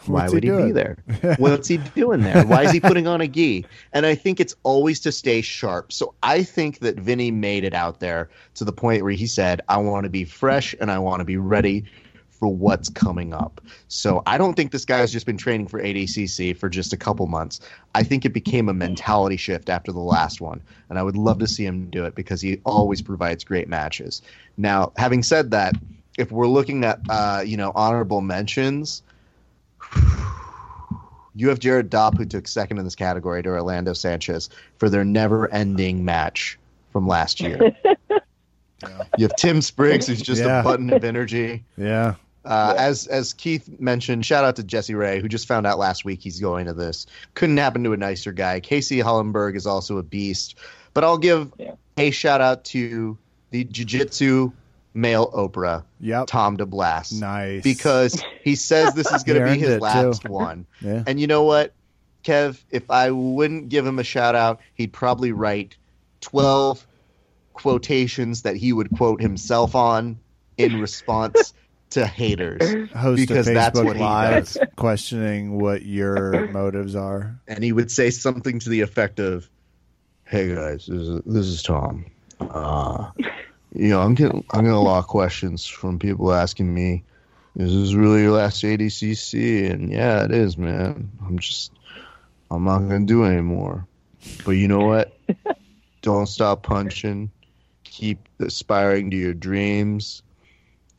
why What's would he, be there? What's he doing there? Why is he putting on a gi? And I think it's always to stay sharp. So I think that Vinny made it out there to the point where he said, I want to be fresh and I want to be ready for what's coming up. So I don't think this guy has just been training for ADCC for just a couple months. I think it became a mentality shift after the last one, and I would love to see him do it because he always provides great matches. Now, having said that, if we're looking at uh, you know honorable mentions, you have Jared Dopp who took second in this category to Orlando Sanchez for their never-ending match from last year. You have Tim Spriggs, who's just Yeah. a button of energy. Yeah. Uh, Yeah. As as Keith mentioned, shout out to Jesse Ray, who just found out last week he's going to this. Couldn't happen to a nicer guy. Casey Hollenberg is also a beast. But I'll give Yeah. a shout out to the jiu-jitsu male Oprah, Yep. Tom DeBlass, Nice. because he says this is going to be his last too. one. yeah. And you know what, Kev? If I wouldn't give him a shout out, he'd probably write 12 quotations that he would quote himself on in response to haters. host because a that's Facebook what he does. questioning what your motives are. And he would say something to the effect of, Hey guys, this is, this is Tom. Uh, you know, I'm getting, I'm getting a lot of questions from people asking me, is this really your last ADCC? And yeah, it is, man. I'm just, I'm not going to do it anymore. But you know what? Don't stop punching. Keep aspiring to your dreams.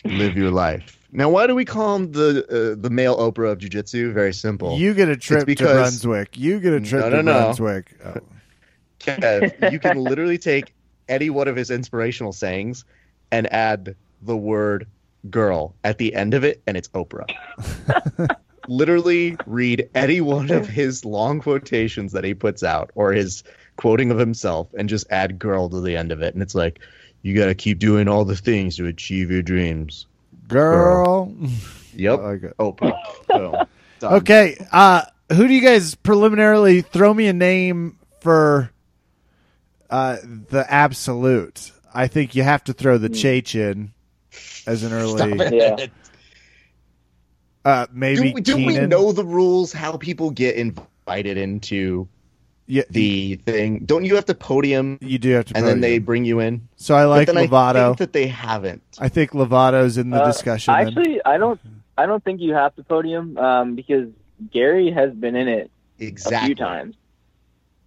Live your life. Now, why do we call him the uh, the male Oprah of jiu-jitsu? Very simple. You get a trip to because- Brunswick. You get a trip No, to no, no. Brunswick. Oh. Kev, you can literally take any one of his inspirational sayings and add the word girl at the end of it, and it's Oprah. literally read any one of his long quotations that he puts out or his quoting of himself and just add girl to the end of it. And it's like, you got to keep doing all the things to achieve your dreams. Girl. Yep. Okay. Oprah. Boom. Okay. Uh, who do you guys preliminarily throw me a name for uh, the absolute? I think you have to throw the Chach in. as an Stop early. it. Yeah. Uh, maybe do, we- do we know the rules? How people get invited into Yeah, the thing? Don't you have to podium you do have to. and then they bring you in? So I like but then I Lovato. think that they haven't. I think Lovato's in the Uh, discussion. then. Actually, I don't. I don't think you have to podium um, because Gary has been in it Exactly. a few times.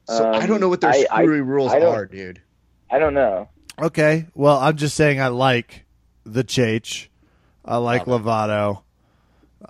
So I don't know what their Um, I- I- screwy rules I are, dude. I don't know. Okay. Well, I'm just saying I like the Chach. I like Love Lovato.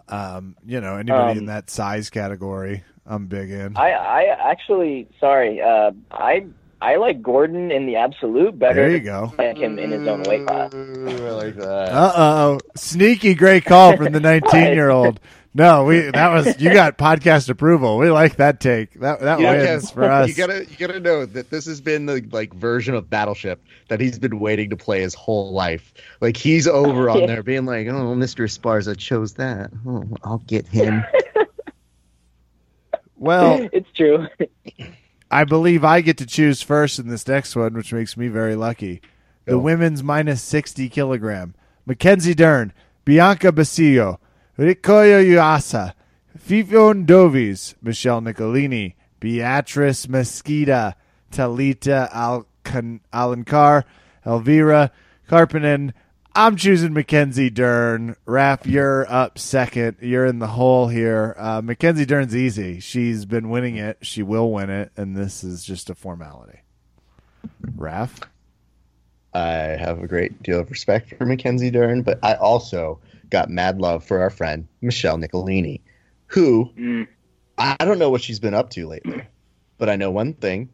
Um, you know, anybody Um, in that size category, I'm big in. I, I actually, sorry, uh, I, I like Gordon in the absolute better. there you go. than him in his own weight class. Ooh, I like that. Uh oh, sneaky great call from the 19 year old. No, we that was you got podcast approval. We like that take. That that You know, wins Kev, for us. You gotta you gotta know that this has been the like version of Battleship that he's been waiting to play his whole life. Like he's over on there being like, Oh, Mr. Sparza chose that. Oh, I'll get him. well, it's true. I believe I get to choose first in this next one, which makes me very lucky. The Go. women's minus 60 kilogram. Mackenzie Dern, Bianca Basilio, Rikako Yuasa, Ffion Davies, Michelle Nicolini, Beatriz Mesquita, Talita Alcan- Alencar, Elvira Karppinen. I'm choosing Mackenzie Dern. Raph, you're up second. You're in the hole here. Uh, Mackenzie Dern's easy. She's been winning it. She will win it, and this is just a formality. Raph? I have a great deal of respect for Mackenzie Dern, but I also got mad love for our friend Michelle Nicolini, who Mm. I I don't know what she's been up to lately, but I know one thing.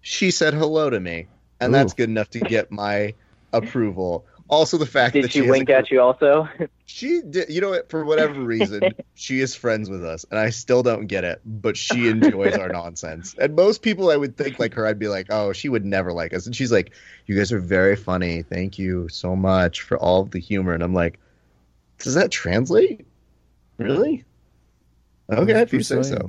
She said hello to me, and Ooh. that's good enough to get my approval. Also, the fact Did that she has a wink at you also? She did, you know what? For whatever reason, she is friends with us, and I still don't get it. But she enjoys our nonsense. And most people, I would think like her, I'd be like, "Oh, she would never like us." And she's like, "You guys are very funny. Thank you so much for all of the humor." And I'm like, "Does that translate? Really? Okay, if you say so."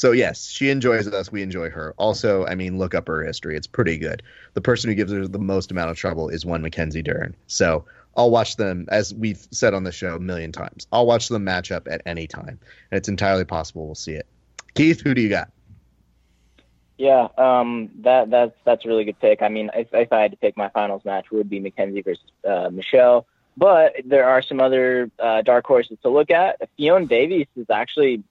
So yes, she enjoys us. We enjoy her. Also, I mean, look up her history; it's pretty good. The person who gives her the most amount of trouble is one Mackenzie Dern. So I'll watch them, as we've said on the show a million times. I'll watch them match up at any time, and it's entirely possible we'll see it. Keith, who do you got? Yeah, um, that that's that's a really good pick. I mean, if, if I had to pick my finals match, it would be Mackenzie versus uh, Michelle. But there are some other uh, dark horses to look at. Fiona Davies is actually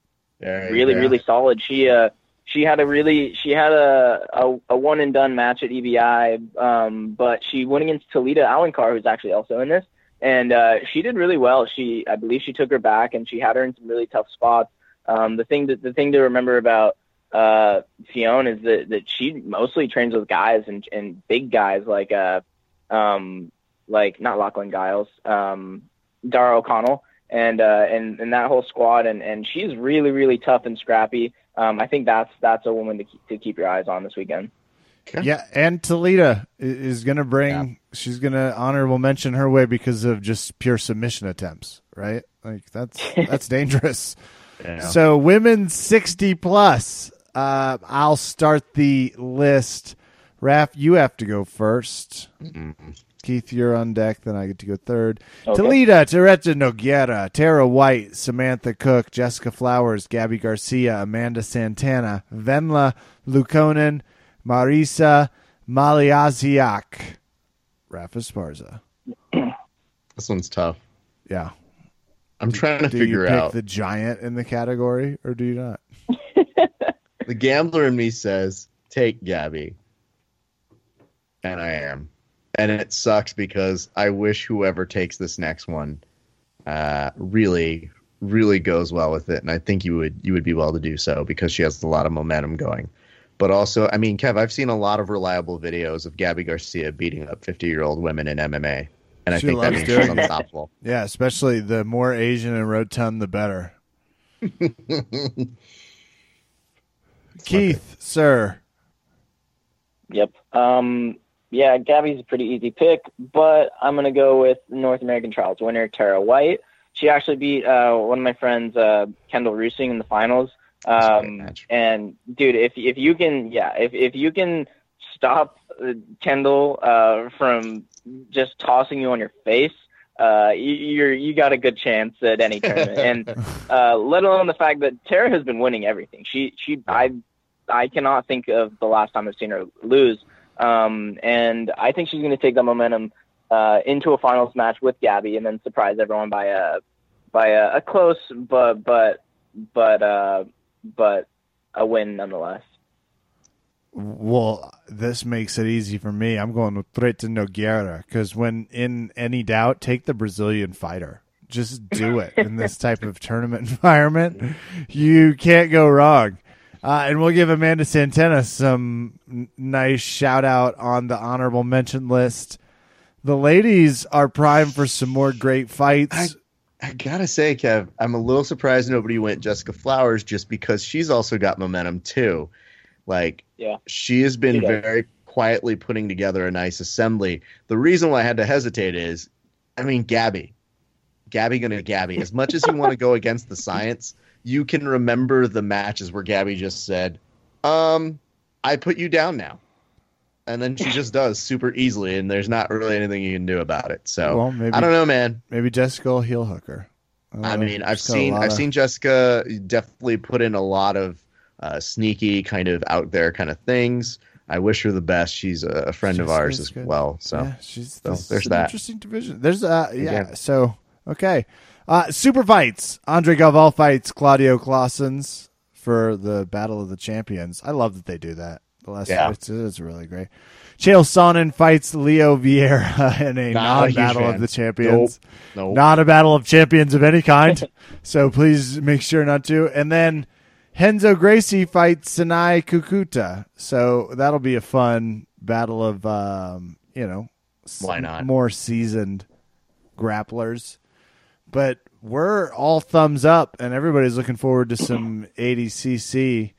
really really solid. She uh she had a really she had a a, a one and done match at EBI, um, but she went against Talita Alencar, who's actually also in this, and uh, she did really well. She I believe she took her back and she had her in some really tough spots. Um, the thing that the thing to remember about uh, Fiona is that, that she mostly trains with guys and and big guys like uh um like not Lachlan Giles, um Dara O'Connell and uh and, and that whole squad and, and she's really, really tough and scrappy. Um I think that's that's a woman to keep, to keep your eyes on this weekend. Okay. Yeah, and Talita is going to bring. She's going to honorable mention her way because of just pure submission attempts, right? Like that's that's dangerous. Yeah. So women sixty plus. Uh, I'll start the list. Raph, you have to go 1st Mhm. Keith, you're on deck. Then I get to go third. Okay. Talita, Teresa Noguera, Tara White, Samantha Cook, Jessica Flowers, Gabby Garcia, Amanda Santana, Venla Luukkonen, Marysia Malyjasiak, Rafa Sparza. This one's tough. Yeah. I'm trying to Do you figure pick out. the giant in the category or do you not? The gambler in me says, take Gabby. And I am. And it sucks because I wish whoever takes this next one uh, really, really goes well with it. And I think you would you would be well to do so because she has a lot of momentum going. But also, I mean, Kev, I've seen a lot of reliable videos of Gabby Garcia beating up 50 year old women in MMA. And I She think that means she's doing unstoppable. Yeah, especially the more Asian and rotund, the better. Keith, sir. Yep. Um, yeah, Gabby's a pretty easy pick, but I'm going to go with North American Trials winner Tara White. She actually beat uh, one of my friends, uh, Kendall Reusing, in the finals. That's a great Um, and dude, if if you can, yeah, if if you can stop uh, Kendall uh, from just tossing you on your face, uh, you, you're you got a good chance at any tournament, and uh, let alone the fact that Tara has been winning everything. She she I I cannot think of the last time I've seen her lose, um, and I think she's going to take that momentum uh, into a finals match with Gabby, and then surprise everyone by a by a, a close but but but uh, but a win nonetheless. Well, this makes it easy for me. I'm going with Treta Nogueira because when in any doubt, take the Brazilian fighter. Just do it in this type of tournament environment. You can't go wrong. Uh, and we'll give Amanda Santana some n- nice shout out on the honorable mention list. The ladies are primed for some more great fights. I- I gotta say, Kev, I'm a little surprised nobody went Jessica Flowers just because she's also got momentum too. Like, Yeah. she has been She very quietly putting together a nice assembly. The reason why I had to hesitate is, I mean, Gabby, Gabby gonna Gabby. As much as you want to go against the science, you can remember the matches where Gabby just said, "Um, I put you down now," and then she just does super easily, and there's not really anything you can do about it. So well, maybe I don't know, man. maybe Jessica will heel hook her. don't I mean, I've She's got a seen I've of- seen Jessica definitely put in a lot of uh, sneaky kind of out there kind of things. I wish her the best. She's a, a friend of ours as good. well. So yeah, she's so there's an that. interesting division. There's uh yeah. Again. So okay, uh, super fights. Andre Galvao fights Claudio Calasans for the Battle of the Champions. I love that they do that. The last Yeah. fights it is really great. Chael Sonnen fights Leo Vieira in a Not a non-battle of the champions. no, Not a battle of champions of any kind. so please make sure not to. And then Renzo Gracie fights Sanae Kikuta. So that'll be a fun battle of, um, you know, Why not? more seasoned grapplers. But we're all thumbs up, and everybody's looking forward to some ADCC.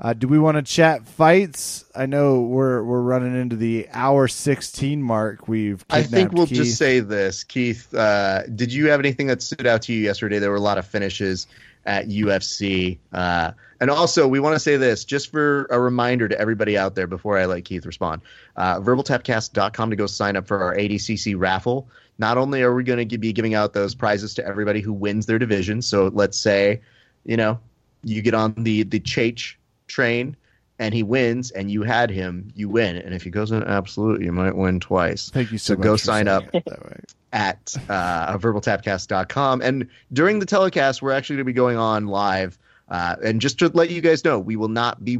Uh, do we want to chat fights? I know we're we're running into the hour 16 mark. We've I think we'll Keith. just say this, Keith. Uh, did you have anything that stood out to you yesterday? There were a lot of finishes at UFC, uh, and also we want to say this just for a reminder to everybody out there before I let Keith respond. Uh, VerbalTapcast.com to go sign up for our ADCC raffle. Not only are we going to be giving out those prizes to everybody who wins their division, so let's say, you know, you get on the the Chach train and he wins and you had him, you win. And if he goes in absolute, you might win twice Thank you so, So much. go sign up. it that way. at uh, verbaltapcast.com. And during the telecast, we're actually going to be going on live. Uh, and just to let you guys know, we will not be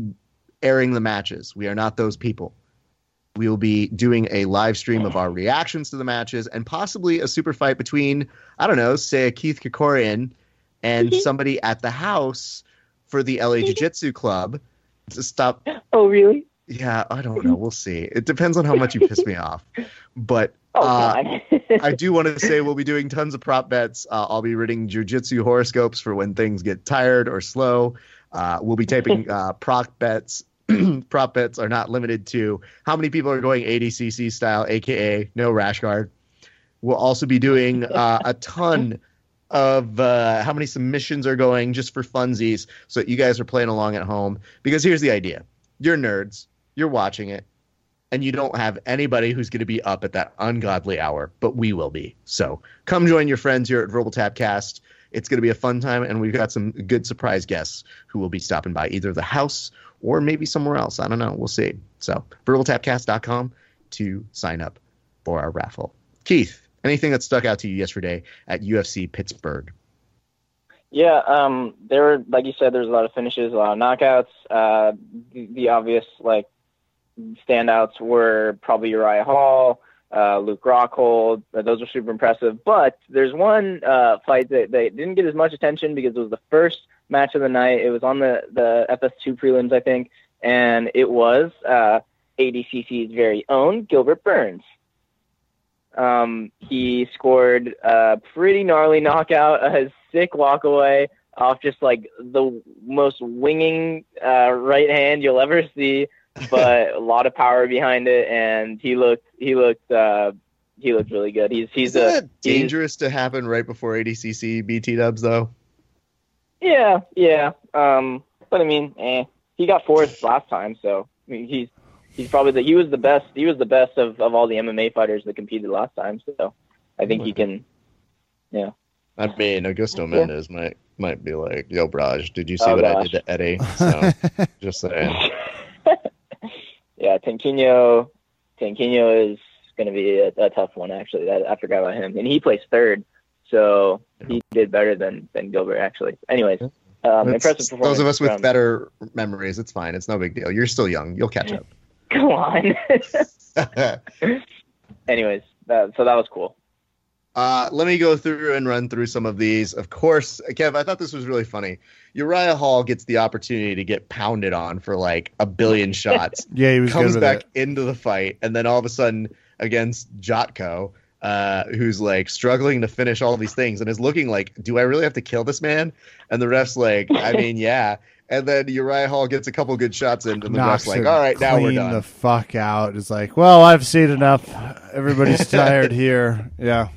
airing the matches. We are not those people. We will be doing a live stream of our reactions to the matches and possibly a super fight between, I don't know, say a Keith Krikorian and somebody at the house for the LA Jiu Jitsu Club to stop Oh, really? yeah, I don't know. We'll see. It depends on how much you piss me off. But Oh, Uh, I do want to say we'll be doing tons of prop bets. Uh, I'll be reading jujitsu horoscopes for when things get tired or slow. Uh, we'll be taping uh, prop bets. prop bets are not limited to how many people are going ADCC style, aka no rash guard. We'll also be doing uh, a ton of uh, how many submissions are going just for funsies, so that you guys are playing along at home. Because here's the idea: you're nerds, you're watching it, and you don't have anybody who's going to be up at that ungodly hour, but we will be. So come join your friends here at Verbal Tapcast. It's going to be a fun time, and we've got some good surprise guests who will be stopping by either the house or maybe somewhere else. I don't know. We'll see. So verbaltapcast.com to sign up for our raffle. Keith, anything that stuck out to you yesterday at UFC Pittsburgh? Yeah, um, there were, like you said, there's a lot of finishes, a lot of knockouts. Uh, the, the obvious like standouts were probably Uriah Hall, uh, Luke Rockhold. Uh, those were super impressive. But there's one uh, fight that, that didn't get as much attention because it was the first match of the night. It was on the the FS2 prelims, I think, and it was uh, ADCC's very own Gilbert Burns. Um, he scored a pretty gnarly knockout, a sick walkaway off just like the most winging uh, right hand you'll ever see, but a lot of power behind it, and he looked he looked uh, he looked really good. He's he's Isn't a that dangerous to happen right before ADCC BT dubs though? Yeah yeah. Um, but I mean, eh, he got fourth last time, so I mean, he's he's probably the he was the best he was the best of, of all the MMA fighters that competed last time. So I think he can. Yeah. I mean, Augusto Yeah. Mendes might might be like, "Yo, Braj, did you see Oh, what I did to Eddie?" So, just saying. Yeah, Tanquinho. Tanquinho is going to be a, a tough one. Actually, that, I forgot about him, and he plays third, so he did better than than Gilbert. Actually, anyways, um, impressive performance. those of us with from- better memories, it's fine. It's no big deal. You're still young. You'll catch up. Go on. anyways, that, so that was cool. Uh, let me go through and run through some of these. Of course, Kev, I thought this was really funny. Uriah Hall gets the opportunity to get pounded on for like a billion shots, Yeah, he was comes good with back it. into the fight, and then all of a sudden against Jotko, uh, who's like struggling to finish all these things and is looking like, do I really have to kill this man? And the ref's like, I mean, yeah. And then Uriah Hall gets a couple good shots in, and the ref's like, all right, now we're clean done. the fuck out. It's like, well, I've seen enough. Everybody's tired here. Yeah.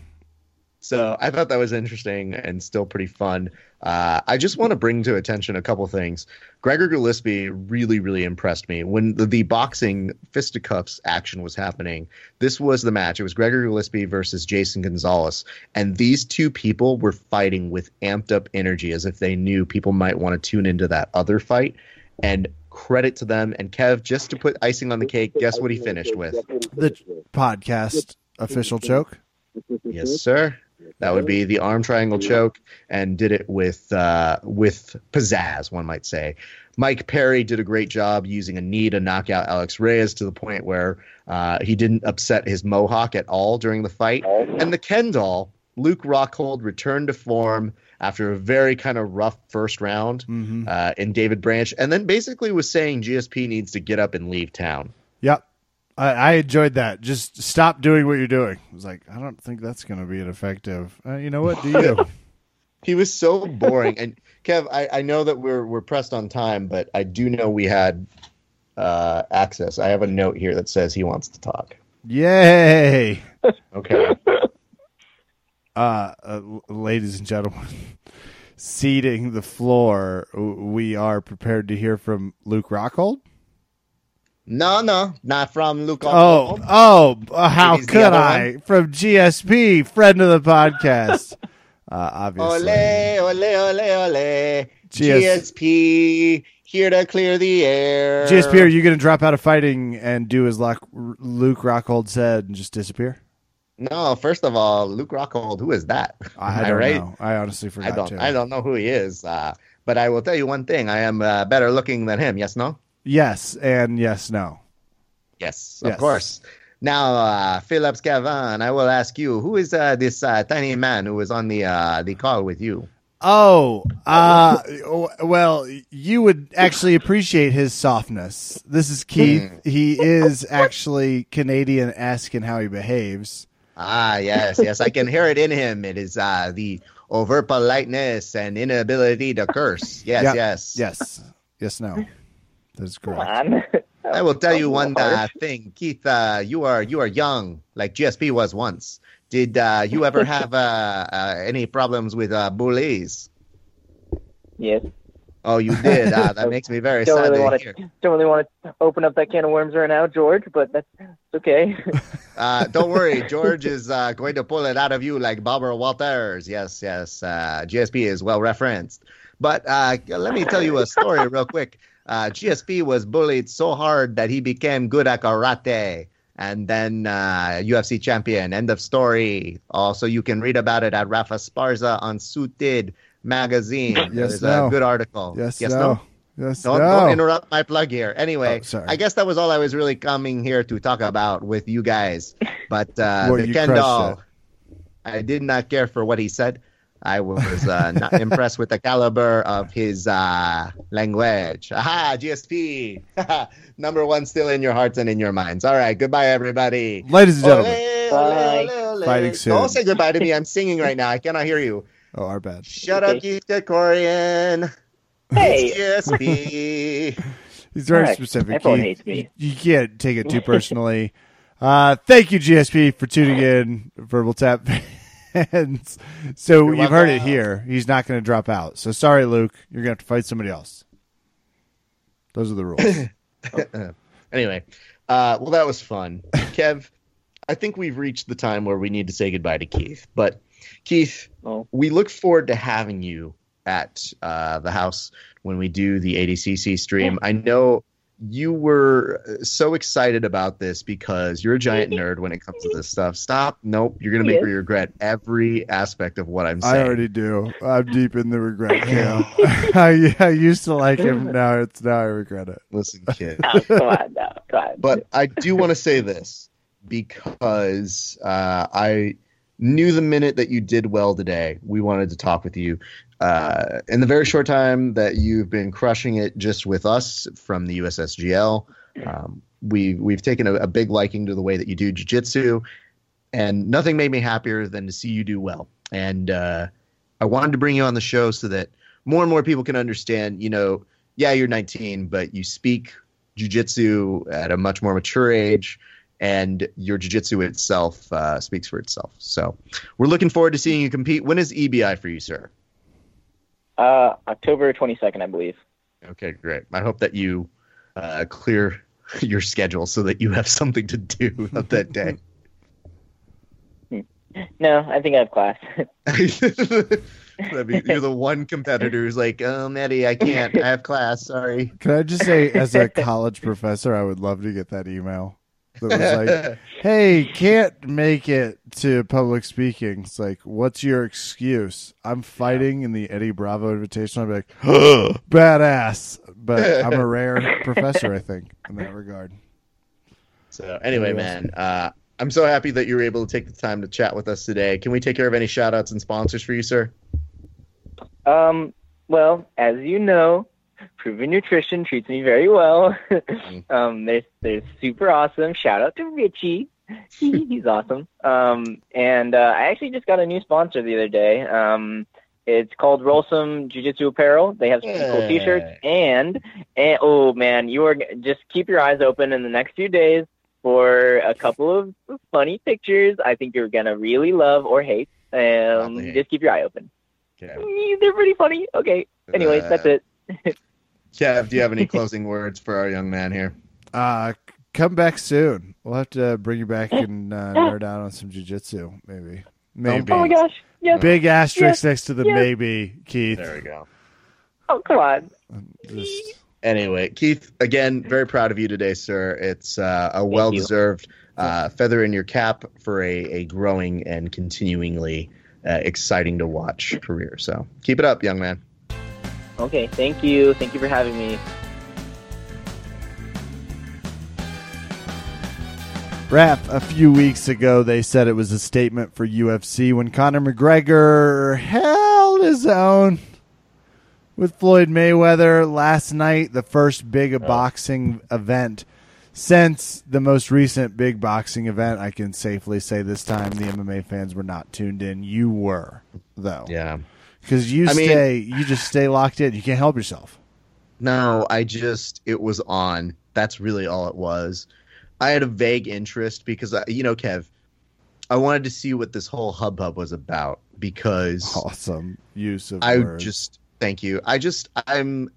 So I thought that was interesting and still pretty fun. Uh, I just want to bring to attention a couple things. Gregor Gillespie really, really impressed me when the, the boxing fisticuffs action was happening. This was the match. It was Gregor Gillespie versus Jason Gonzalez, and these two people were fighting with amped up energy, as if they knew people might want to tune into that other fight. And credit to them. And Kev, just to put icing on the cake, guess what he finished with? The podcast official choke. Yes, sir. That would be the arm triangle choke, and did it with uh, with pizzazz, one might say. Mike Perry did a great job using a knee to knock out Alex Reyes to the point where uh, he didn't upset his mohawk at all during the fight. And the Kendall, Luke Rockhold returned to form after a very kind of rough first round hmm uh, in David Branch, and then basically was saying GSP needs to get up and leave town. Yep. I, I enjoyed that. Just stop doing what you're doing. I was like, I don't think that's going to be an effective. Uh, you know what? Do you? He was so boring. and Kev, I, I know that we're we're pressed on time, but I do know we had uh, access. I have a note here that says he wants to talk. Yay. Okay. Uh, uh, ladies and gentlemen, seating the floor, we are prepared to hear from Luke Rockhold. No, no, not from Luke. Oh, oh, uh, how It is the could I? From GSP, friend of the podcast. Uh, obviously. Ole, ole, ole, ole. GS GSP here to clear the air. GSP, are you going to drop out of fighting and do as Luke Rockhold said and just disappear? No, first of all, Luke Rockhold. Who is that? I don't right? know. I honestly forgot I don't. I don't know who he is. Uh, but I will tell you one thing. I am uh, better looking than him. Yes, no. Yes, and yes, no. Yes, Yes. of course. Now, uh, Phillips Gavan, I will ask you, who is uh, this uh, tiny man who was on the uh, the call with you? Oh, uh, well, you would actually appreciate his softness. This is Keith. He is actually Canadian Asking how he behaves. Ah, yes, yes, I can hear it in him. It is uh, the over politeness and inability to curse. Yes, Yeah. yes, Yes, yes, no. That is Come correct. on. I will tell you one uh, thing, Keith. Uh, you are you are young, like GSP was once. Did uh, you ever have uh, uh, any problems with uh, bullies? Yes. Oh, you did. Ah, that makes me very Don't sad really to want hear. to. Don't really want to open up that can of worms right now, George. But that's okay. Uh, don't worry, George is uh, going to pull it out of you like Barbara Walters. Yes, yes. Uh, GSP is well referenced. But uh, let me tell you a story real quick. Uh, GSP was bullied so hard that he became good at karate. And then uh, UFC champion. End of story. Also, you can read about it at Rafa Sparza on Suited magazine. Yes, There's no. a good article. Yes, yes, no. Yes, don't, no. don't interrupt my plug here. Anyway, Oh. I guess that was all I was really coming here to talk about with you guys. But uh, Well, the you Ken doll, I did not care for what he said. I was uh, not impressed with the caliber of his uh, language. Aha, GSP. Number one still in your hearts and in your minds. All right, goodbye, everybody. Ladies and gentlemen. Ole, ole, ole, ole. Fighting soon. Don't say goodbye to me. I'm singing right now. I cannot hear you. Oh, our bad. Shut up, Okay. Keith Krikorian. Hey. He's very Alright, specific. everyone Keith. hates me. You, you can't take it too personally. uh, thank you, GSP, for tuning in, Verbal Tap fans. So You're you've heard it here. He's not going to drop out. So sorry, Luke. You're going to have to fight somebody else. Those are the rules. anyway, uh, well, that was fun. Kev, I think we've reached the time where we need to say goodbye to Keith. But Keith, Oh. we look forward to having you at uh, the house when we do the ADCC stream. I know you were uh, so excited about this because you're a giant nerd when it comes to this stuff. Stop. Nope. You're going to make me regret every aspect of what I'm saying. I already do. I'm deep in the regret camp. I, I used to like him. Now it's now I regret it. Listen, kid. Oh, come on, no, come on. But I do want to say this because uh, I knew the minute that you did well today, we wanted to talk with you. Uh, in the very short time that you've been crushing it just with us from the USSGL, um, we we've taken a, a big liking to the way that you do jujitsu, and nothing made me happier than to see you do well. And uh, I wanted to bring you on the show so that more and more people can understand. You know, yeah, you're 19, but you speak jujitsu at a much more mature age, and your jujitsu itself uh, speaks for itself. So we're looking forward to seeing you compete. When is EBI for you, sir? Uh, October 22nd, I believe. Okay, great. I hope that you uh, clear your schedule so that you have something to do of that day. No, I think I have class. You're the one competitor who's like, "Oh, Maddie, I can't. I have class. Sorry." Can I just say, as a college professor, I would love to get that email that was like, "Hey, can't make it to public speaking." It's like, "What's your excuse?" I'm fighting in the Eddie Bravo Invitational. I'd be like, "Badass," but I'm a rare professor, I think, in that regard. So anyway, man, uh, I'm so happy that you were able to take the time to chat with us today. Can we take care of any shout outs and sponsors for you, sir? Um, well, as you know, Proven Nutrition treats me very well. um, they're, they're super awesome. Shout out to Richie. He's awesome. Um, and uh, I actually just got a new sponsor the other day. Um, it's called Rollsome Jiu Jitsu Apparel. They have some cool T-shirts, and, and oh man, you are just keep your eyes open in the next few days for a couple of funny pictures. I think you're gonna really love or hate. Um, just keep your eye open. Okay. They're pretty funny. Okay. Anyways, Uh, that's it. Kev, do you have any closing words for our young man here? Uh, come back soon. We'll have to bring you back and uh, nerd out on some jujitsu, maybe. Maybe. Oh my gosh. Yes. Big asterisk Yes. next to the Yes. maybe, Keith. There we go. Oh come on. Just- Anyway, Keith, again, very proud of you today, sir. It's uh, a well deserved uh, feather in your cap for a, a growing and continuingly uh, exciting to watch career. So keep it up, young man. Okay. Thank you. Thank you for having me. Raph, a few weeks ago, they said it was a statement for UFC when Conor McGregor held his own with Floyd Mayweather last night, the first big oh. boxing event since the most recent big boxing event. I can safely say this time the MMA fans were not tuned in. You were, though. Yeah. Because you I mean- stay, you just stay locked in. You can't help yourself. No, I just it was on. That's really all it was. I had a vague interest because I, you know, Kev, I wanted to see what this whole hubbub was about because Awesome use of I words. just thank you. I just I'm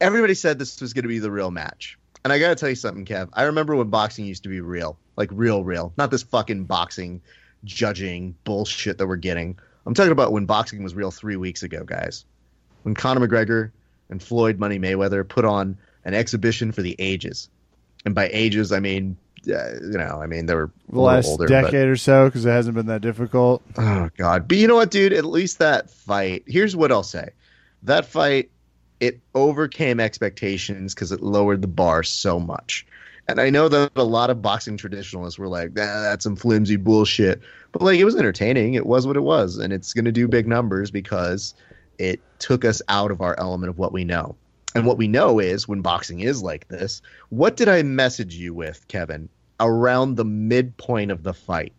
everybody said this was going to be the real match. And I got to tell you something, Kev. I remember when boxing used to be real, like real real, not this fucking boxing judging bullshit that we're getting. I'm talking about when boxing was real 3 weeks ago, guys. When Conor McGregor and Floyd Money Mayweather put on an exhibition for the ages. And by ages, I mean uh, you know, I mean they were the last older, but- decade or so because it hasn't been that difficult. Oh God! But you know what, dude? At least that fight. Here's what I'll say: that fight, it overcame expectations because it lowered the bar so much. And I know that a lot of boxing traditionalists were like, "Ah, "That's some flimsy bullshit," but like it was entertaining. It was what it was, and it's going to do big numbers because it took us out of our element of what we know. And what we know is when boxing is like this. What did I message you with, Kevin? Around the midpoint of the fight.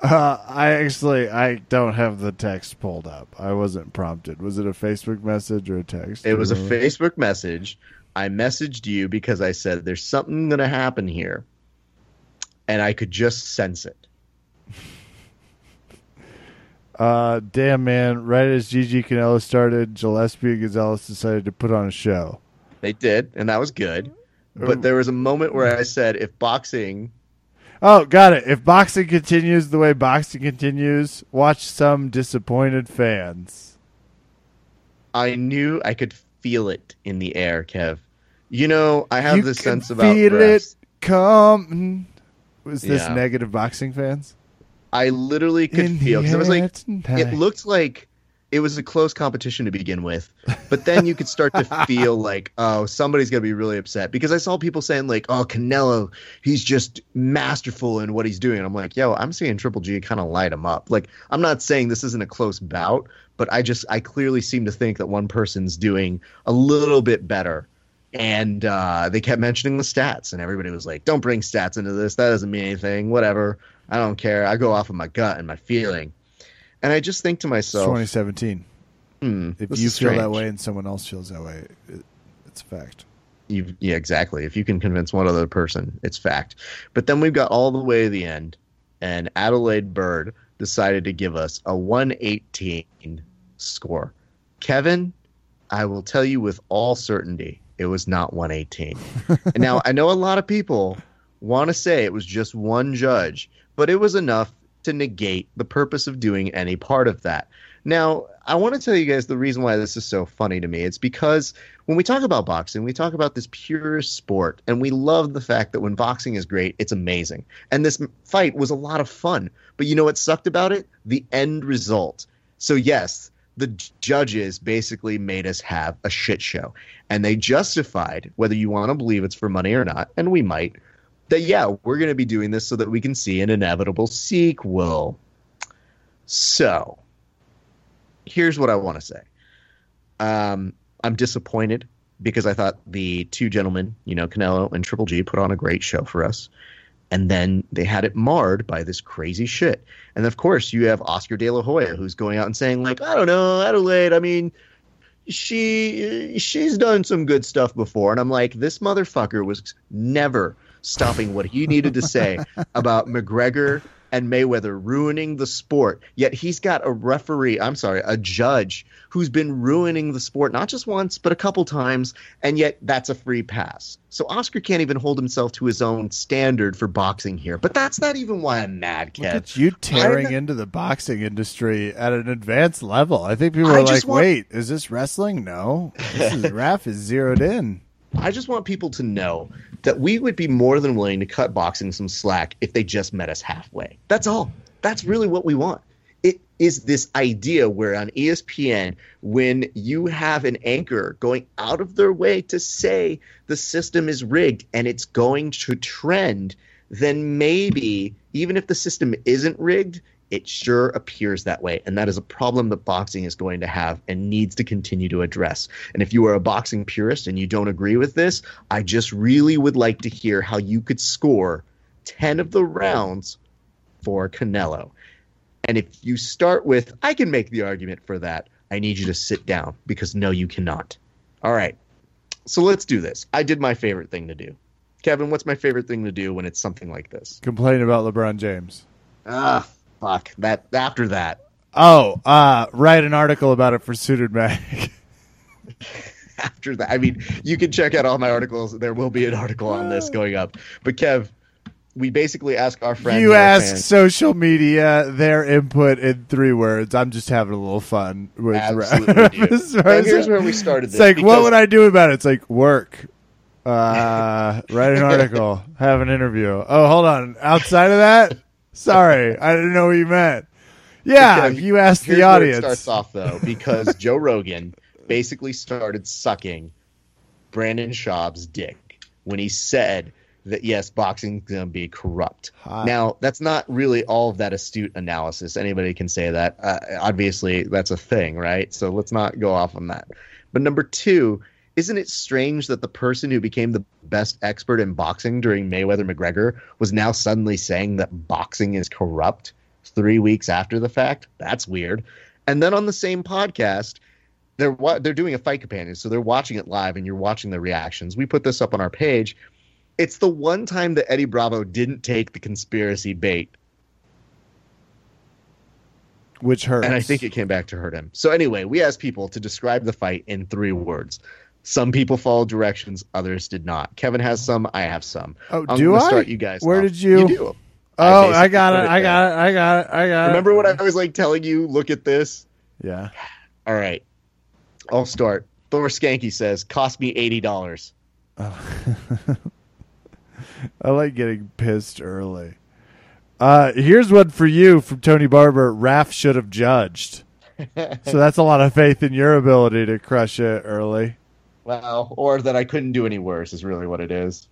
Uh, I actually I don't have the text pulled up. I wasn't prompted. Was it a Facebook message or a text? It was a Do you remember? Facebook message. I messaged you because I said there's something going to happen here, and I could just sense it. Uh, damn man! Right as Gigi Canelo started, Gillespie and Gonzalez decided to put on a show. They did, and that was good. But there was a moment where I said, if boxing Oh, got it. If boxing continues the way boxing continues, watch some disappointed fans. I knew I could feel it in the air, Kev. You know, I have you this sense about feel refs. it come. Was this Yeah. negative boxing fans? I literally could In feel because I was like, tonight. it looked like it was a close competition to begin with, but then you could start to feel like, oh, somebody's gonna be really upset because I saw people saying like, oh, Canelo, he's just masterful in what he's doing. I'm like, yo, I'm seeing Triple G kind of light him up. Like, I'm not saying this isn't a close bout, but I just I clearly seem to think that one person's doing a little bit better. And uh, they kept mentioning the stats, and everybody was like, "Don't bring stats into this. That doesn't mean anything. Whatever. I don't care. I go off of my gut and my feeling." And I just think to myself, 2017. hmm, If you feel that way and someone else feels that way, it, it's a fact. You, yeah, exactly. If you can convince one other person, it's fact. But then we've got all the way to the end, and Adalaide Byrd decided to give us a 118 score. Kevin, I will tell you with all certainty, it was not 118. and now I know a lot of people want to say it was just one judge, but it was enough to negate the purpose of doing any part of that. Now, I want to tell you guys the reason why this is so funny to me. It's because when we talk about boxing, we talk about this pure sport, and we love the fact that when boxing is great, it's amazing. And this fight was a lot of fun. But you know what sucked about it? The end result. So, yes, the judges basically made us have a shit show. And they justified, whether you want to believe it's for money or not, and we might, that, yeah, we're going to be doing this so that we can see an inevitable sequel. So, here's what I want to say. Um, I'm disappointed because I thought the two gentlemen, you know, Canelo and Triple G, put on a great show for us. And then they had it marred by this crazy shit. And of course, you have Oscar De La Hoya who's going out and saying, like, I don't know, Adalaide, I mean, she she's done some good stuff before. And I'm like, this motherfucker was never stopping what he needed to say about McGregor and Mayweather ruining the sport. Yet he's got a referee, I'm sorry, a judge who's been ruining the sport not just once, but a couple times, and yet that's a free pass. So Oscar can't even hold himself to his own standard for boxing here. But that's not even why I'm mad, Look at you tearing into the boxing industry at an advanced level. I think people I are like, want- wait, is this wrestling? No. This is Raf is zeroed in. I just want people to know that we would be more than willing to cut boxing some slack if they just met us halfway. That's all. That's really what we want. It is this idea where on ESPN, when you have an anchor going out of their way to say the system is rigged and it's going to trend, then maybe even if the system isn't rigged, it sure appears that way. And that is a problem that boxing is going to have and needs to continue to address. And if you are a boxing purist and you don't agree with this, I just really would like to hear how you could score 10 of the rounds for Canelo. And if you start with, I can make the argument for that, I need you to sit down because no, you cannot. All right. So let's do this. I did my favorite thing to do. Kevin, what's my favorite thing to do when it's something like this? Complain about LeBron James. Ah, fuck. That after that. Oh, uh, write an article about it for Suited Mag. after that. I mean, you can check out all my articles. There will be an article on this going up. But Kev, we basically ask our friends. you ask fans- social media their input in three words. I'm just having a little fun. with Absolutely, dude. As Now, here's where we started It's this. like, what would I do about it? It's like work, uh, write an article, have an interview. Oh, hold on. Outside of that, sorry, I didn't know what you meant. Yeah, Okay, you asked the where audience. It starts off though because Joe Rogan basically started sucking Brandon Schaub's dick when he said that yes, boxing's gonna be corrupt. Now that's not really all of that astute analysis. Anybody can say that. Uh, obviously, that's a thing, right? So let's not go off on that. But number two, isn't it strange that the person who became the best expert in boxing during Mayweather McGregor was now suddenly saying that boxing is corrupt three weeks after the fact? That's weird. And then on the same podcast, they're wa- they're doing a fight companion, so they're watching it live, and you're watching the reactions. We put this up on our page. It's the one time that Eddie Bravo didn't take the conspiracy bait which hurts. and I think it came back to hurt him. So anyway, we asked people to describe the fight in three words. Some people followed directions, others did not. Kevin has some, I have some. Oh, I'm do I? start you guys. Where off. did you- You do. Oh, I, basically got put it. I got it. I got it. I got it. Remember what I was like telling you, look at this? Yeah. All right. I'll start. Thor Skanky says, cost me $80. I like getting pissed early. Uh, here's one for you from Tony Barber. Raf should have judged. so that's a lot of faith in your ability to crush it early. Well, or that I couldn't do any worse is really what it is.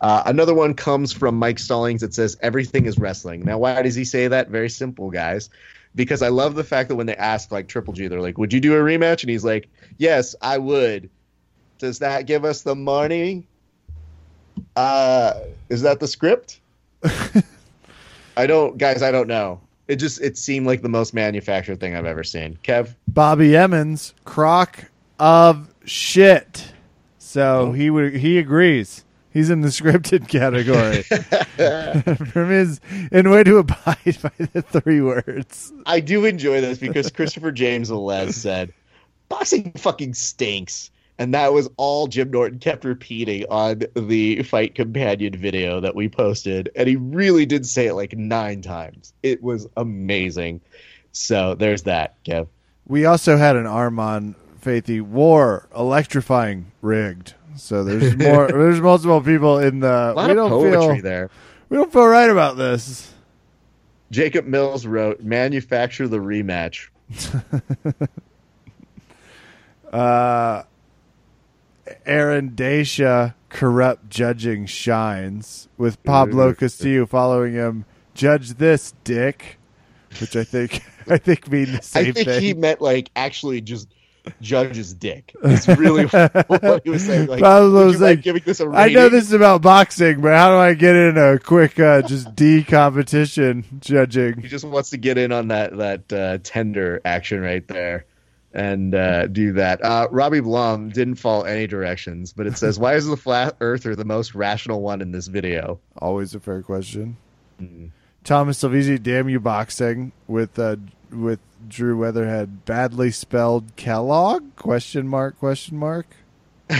Uh, another one comes from Mike Stallings. It says, everything is wrestling. Now, why does he say that? Very simple, guys. Because I love the fact that when they ask, like, Triple G, they're like, would you do a rematch? And he's like, yes, I would. Does that give us the money? Uh, is that the script? I don't, guys, I don't know. It just, it seemed like the most manufactured thing I've ever seen. Kev? Bobby Emmons, crock of shit. So oh. he would he agrees. He's in the scripted category. From his in way to abide by the three words. I do enjoy this because Christopher James Velez said, "Boxing fucking stinks," and that was all Jim Norton kept repeating on the Fight Companion video that we posted, and he really did say it like nine times. It was amazing. So there's that, Kev. We also had an Armand Faithy war electrifying rigged. So there's more there's multiple people in the A lot we of don't poetry feel there. we don't feel right about this. Jacob Mills wrote, "Manufacture the rematch." Uh Aaron Dacia corrupt judging shines with Pablo Castillo following him. Judge this, dick, which I think I think mean the same I think thing. he meant like actually just judge his dick. It's really what he was saying. Like, was like, giving this a I know this is about boxing, but how do I get in a quick uh, just D competition judging? He just wants to get in on that that uh, tender action right there and uh, do that. Uh, Robbie Blum didn't follow any directions, but it says, "Why is the flat earther the most rational one in this video?" Always a fair question. Mm. Thomas Salvisi, damn you boxing with uh, with Drew Weatherhead, badly spelled Kellogg? Question mark? Question mark?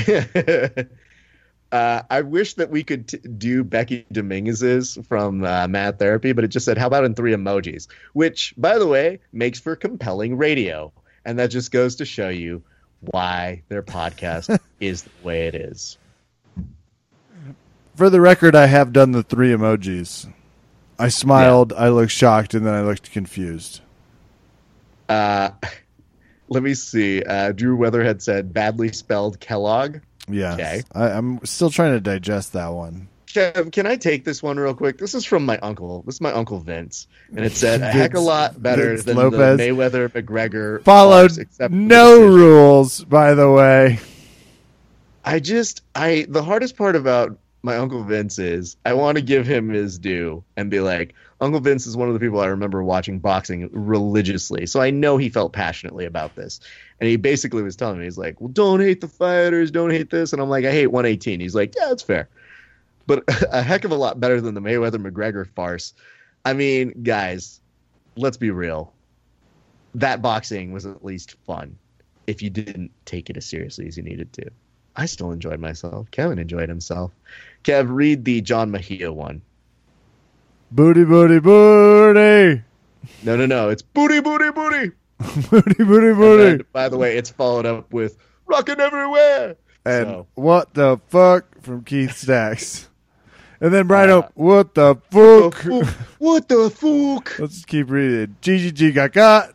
uh, I wish that we could t- do Becky Dominguez's from uh, Mad Therapy, but it just said, "How about in three emojis?" Which, by the way, makes for compelling radio, and that just goes to show you why their podcast is the way it is. For the record, I have done the three emojis. I smiled, I looked shocked, and then I looked confused. Uh, let me see. Uh, Drew Weatherhead said, "Badly spelled Kellogg." Yeah. Okay. I, I'm still trying to digest that one. Kev, can I take this one real quick? This is from my uncle. This is my uncle Vince, and it said a heck of a lot better Vince than Lopez. the Mayweather McGregor Followed no rules, by the way. I just I the hardest part about my uncle Vince is I want to give him his due and be like Uncle Vince is one of the people I remember watching boxing religiously. So I know he felt passionately about this. And he basically was telling me he's like, "Well, don't hate the fighters, don't hate this." And I'm like, "I hate 118." He's like, "Yeah, that's fair." But a heck of a lot better than the Mayweather McGregor farce. I mean, guys, let's be real. That boxing was at least fun if you didn't take it as seriously as you needed to. I still enjoyed myself. Kevin enjoyed himself. Kev, read the John Mejia one. Booty, booty, booty. No, no, no. It's booty, booty, booty. booty, booty, And booty. then, by the way, it's followed up with rocking everywhere. And So- what the fuck from Keith Stacks. And then right Uh, up, what the fuck? What the fuck? Let's keep reading. GGG got got.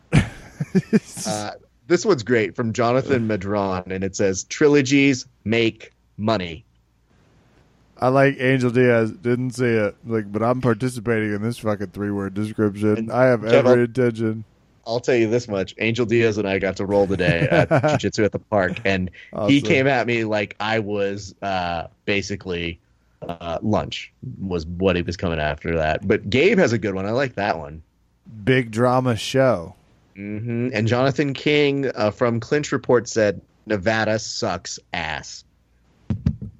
Uh, this one's great from Jonathan Madron, and it says trilogies make money. I like Angel Diaz. Didn't see it. Like, but I'm participating in this fucking three word description. And I have every intention. I'll tell you this much: Angel Diaz and I got to roll today at jiu-jitsu at the park, and he came at me like I was uh, basically uh, lunch was what he was coming after that. But Gabe has a good one. I like that one. Big drama show. hmm And Jonathan King uh, from Clinch Report said Nevada sucks ass.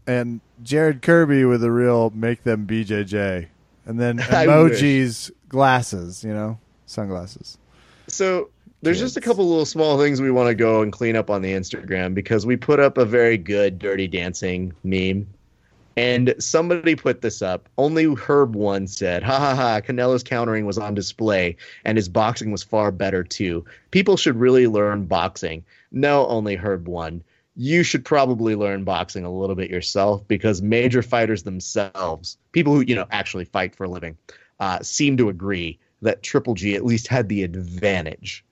And Jared Kirby with a real make them BJJ. And then emojis, glasses, you know, sunglasses. So there's just a couple little small things we want to go and clean up on the Instagram because we put up a very good Dirty Dancing meme. And somebody put this up. Only Herb one said, "Ha ha ha! Canelo's countering was on display, and his boxing was far better too. People should really learn boxing." No, only Herb one. You should probably learn boxing a little bit yourself because major fighters themselves, people who you know actually fight for a living, uh, seem to agree that Triple G at least had the advantage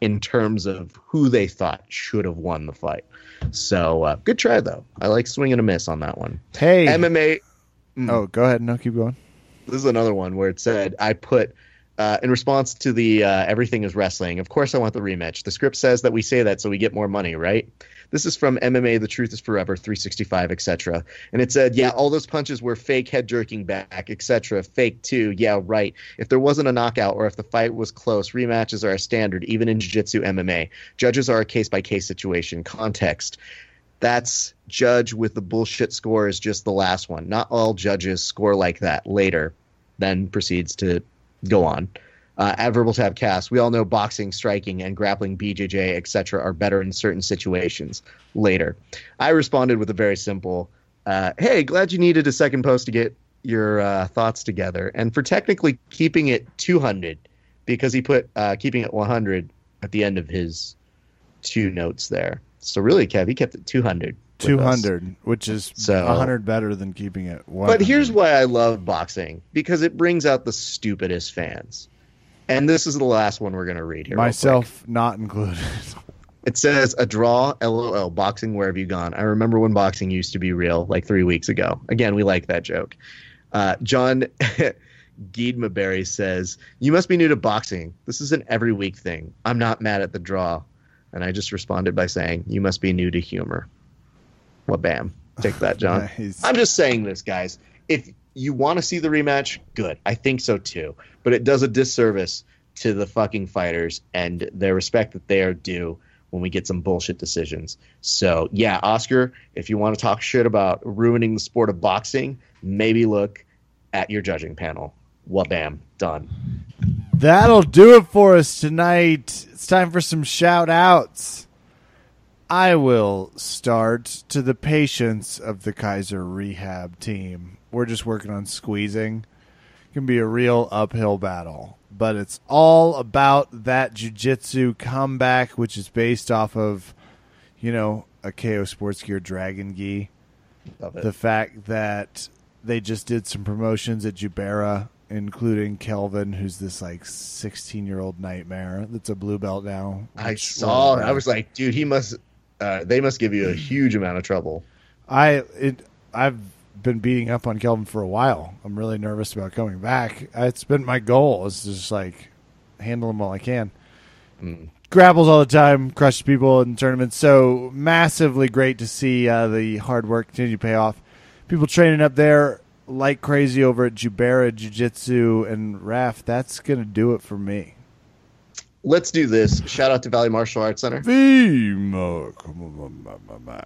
in terms of who they thought should have won the fight. So uh, good try though. I like swing and a miss on that one. Hey. MMA. Mm. Oh, go ahead. No, keep going. This is another one where it said I put uh, in response to the uh, everything is wrestling. Of course, I want the rematch. The script says that we say that so we get more money, right? This is from MMA. The Truth is Forever, 365, etc. And it said, yeah, all those punches were fake head jerking back, etc. Fake too. Yeah, right. If there wasn't a knockout or if the fight was close, rematches are a standard, even in Jiu-Jitsu MMA. Judges are a case by case situation. Context. That's judge with the bullshit score is just the last one. Not all judges score like that later, then proceeds to go on. Uh, at Verbal Tap Cast, we all know boxing, striking, and grappling, BJJ, etc., are better in certain situations. Later, I responded with a very simple, uh, "Hey, glad you needed a second post to get your uh, thoughts together, and for technically keeping it 200, because he put uh, keeping it 100 at the end of his two notes there. So really, Kev, he kept it 200. with us. 200, which is So- 100 better than keeping it. 100. But here's why I love boxing because it brings out the stupidest fans. And this is the last one we're going to read here. myself not included. It says a draw, lol, boxing, where have you gone? I remember when boxing used to be real, like three weeks ago. Again, we like that joke. Uh, John Giedmaberry says, You must be new to boxing. This is an every week thing. I'm not mad at the draw. And I just responded by saying, You must be new to humor. Well, bam. Take that, John. Nice. I'm just saying this, guys. If you want to see the rematch, good. I think so too. But it does a disservice to the fucking fighters and their respect that they are due when we get some bullshit decisions. So, yeah, Oscar, if you want to talk shit about ruining the sport of boxing, maybe look at your judging panel. Wabam, done. That'll do it for us tonight. It's time for some shout outs. I will start to the patience of the Kaiser rehab team. We're just working on squeezing. It can be a real uphill battle, but it's all about that jujitsu comeback, which is based off of, you know, a KO Sports Gear Dragon Gi it. the fact that they just did some promotions at Jubera, including Kelvin, who's this like 16 year old nightmare that's a blue belt now. I saw. will- I was like, dude, he must. Uh, they must give you a huge amount of trouble. I it I've been beating up on Kelvin for a while. I'm really nervous about coming back. It's been my goal is to just like handle him while I can. Mm. Grapples all the time, crushes people in tournaments. So massively great to see uh, the hard work continue to pay off. People training up there like crazy over at Jubera Jiu Jitsu and Raf. That's gonna do it for me. Let's do this. Shout out to Valley Martial Arts Center. Vimo, come on, my- my- my-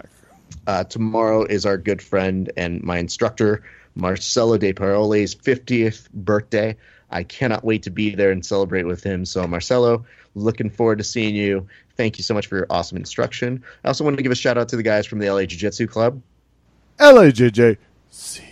Uh, tomorrow is our good friend and my instructor, Marcelo De Parole's 50th birthday. I cannot wait to be there and celebrate with him. So, Marcelo, looking forward to seeing you. Thank you so much for your awesome instruction. I also want to give a shout out to the guys from the LA Jiu Jitsu Club. LAJJ. See.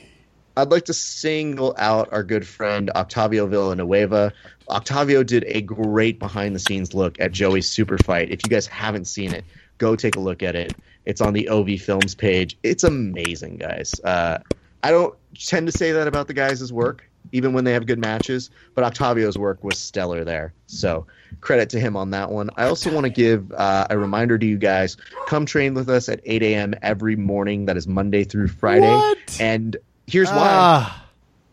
I'd like to single out our good friend Octavio Villanueva. Octavio did a great behind the scenes look at Joey's super fight. If you guys haven't seen it, go take a look at it. It's on the OV Films page. It's amazing, guys. Uh, I don't tend to say that about the guys' work, even when they have good matches, but Octavio's work was stellar there. So credit to him on that one. I also want to give uh, a reminder to you guys come train with us at 8 a.m. every morning. That is Monday through Friday. What? And here's why Ah,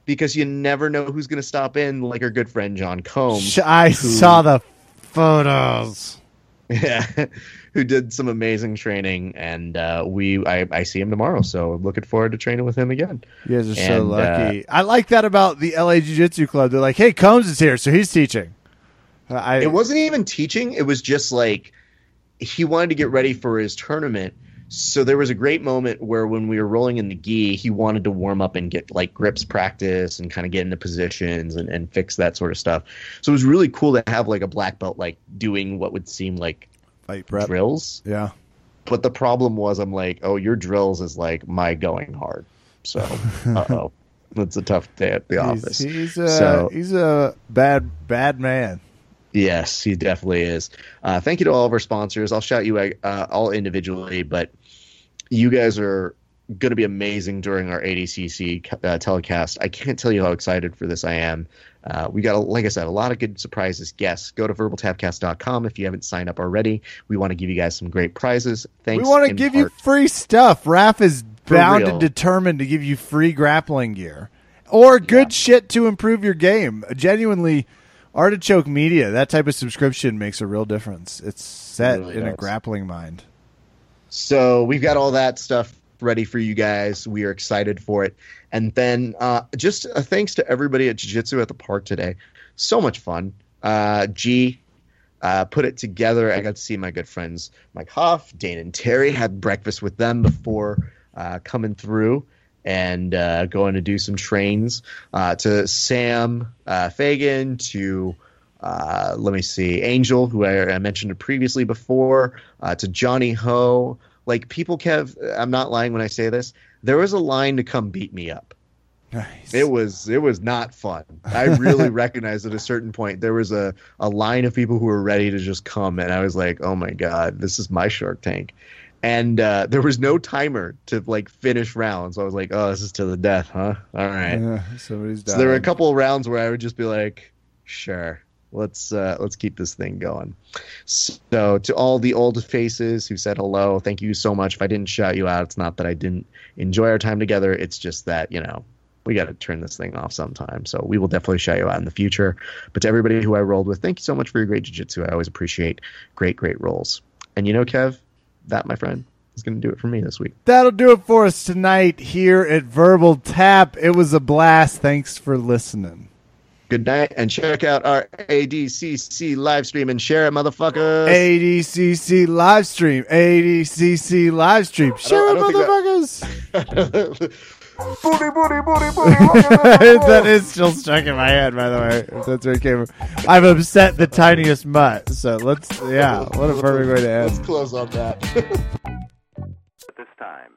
because you never know who's going to stop in, like our good friend John Combs, I saw the photos. yeah, who did some amazing training, and uh, we I, I see him tomorrow, so I'm looking forward to training with him again. You guys are so And, uh, lucky. I like that about the LA Jiu Jitsu Club. They're like, hey, Combs is here, so he's teaching. Uh, I, It wasn't even teaching; it was just like he wanted to get ready for his tournament. So there was a great moment where when we were rolling in the gi, he wanted to warm up and get like grips practice and kind of get into positions and, and fix that sort of stuff. So it was really cool to have like a black belt like doing what would seem like fight prep. drills. Yeah. But the problem was, I'm like, oh, your drills is like my going hard. So, oh, it's a tough day at the He's, office. he's a So- he's a bad bad man. Yes, he definitely is. Uh, thank you to all of our sponsors. I'll shout you uh, all individually, but you guys are going to be amazing during our ADCC uh, telecast. I can't tell you how excited for this I am. Uh, we got, a, like I said, a lot of good surprises. Yes, go to verbaltapcast.com if you haven't signed up already. We want to give you guys some great prizes. Thanks. we want to give part- you free stuff. Raf is For bound real. and determined to give you free grappling gear or good shit to improve your game. Genuinely, Artichoke Media, that type of subscription makes a real difference. It's set really in a grappling mind. So we've got all that stuff ready for you guys. We are excited for it. And then uh, just a thanks to everybody at Jiu Jitsu at the park today. So much fun. Uh, G uh, put it together. I got to see my good friends Mike Hoff, Dane, and Terry. Had breakfast with them before uh, coming through and uh, going to do some trains. Uh, to Sam Fagan, to uh, let me see, Angel, who I, I mentioned previously before, uh, to Johnny Ho. Like people, Kev, I'm not lying when I say this. There was a line to come beat me up. Nice. It was it was not fun. I really recognized at a certain point there was a, a line of people who were ready to just come, and I was like, oh my god, this is my Shark Tank. And uh, there was no timer to like finish rounds. I was like, oh, this is to the death, huh? All right. Yeah, somebody's So there were a couple of rounds where I would just be like, sure, let's uh, let's keep this thing going. So to all the old faces who said hello, thank you so much. If I didn't shout you out, it's not that I didn't enjoy our time together. It's just that you know we got to turn this thing off sometime. So we will definitely shout you out in the future. But to everybody who I rolled with, thank you so much for your great jiu-jitsu. I always appreciate great, great rolls. And you know, Kev, that my friend is going to do it for me this week. That'll do it for us tonight here at Verbal Tap. It was a blast. Thanks for listening. Good night, and check out our ADCC live stream and share it, motherfuckers. ADCC live stream. ADCC live stream. Share it, motherfuckers. booty, booty, booty, booty. that is still stuck in my head, by the way. If that's where it came from. I've upset the tiniest mutt. So let's, yeah, what a perfect way to end. Let's close on that. At this time,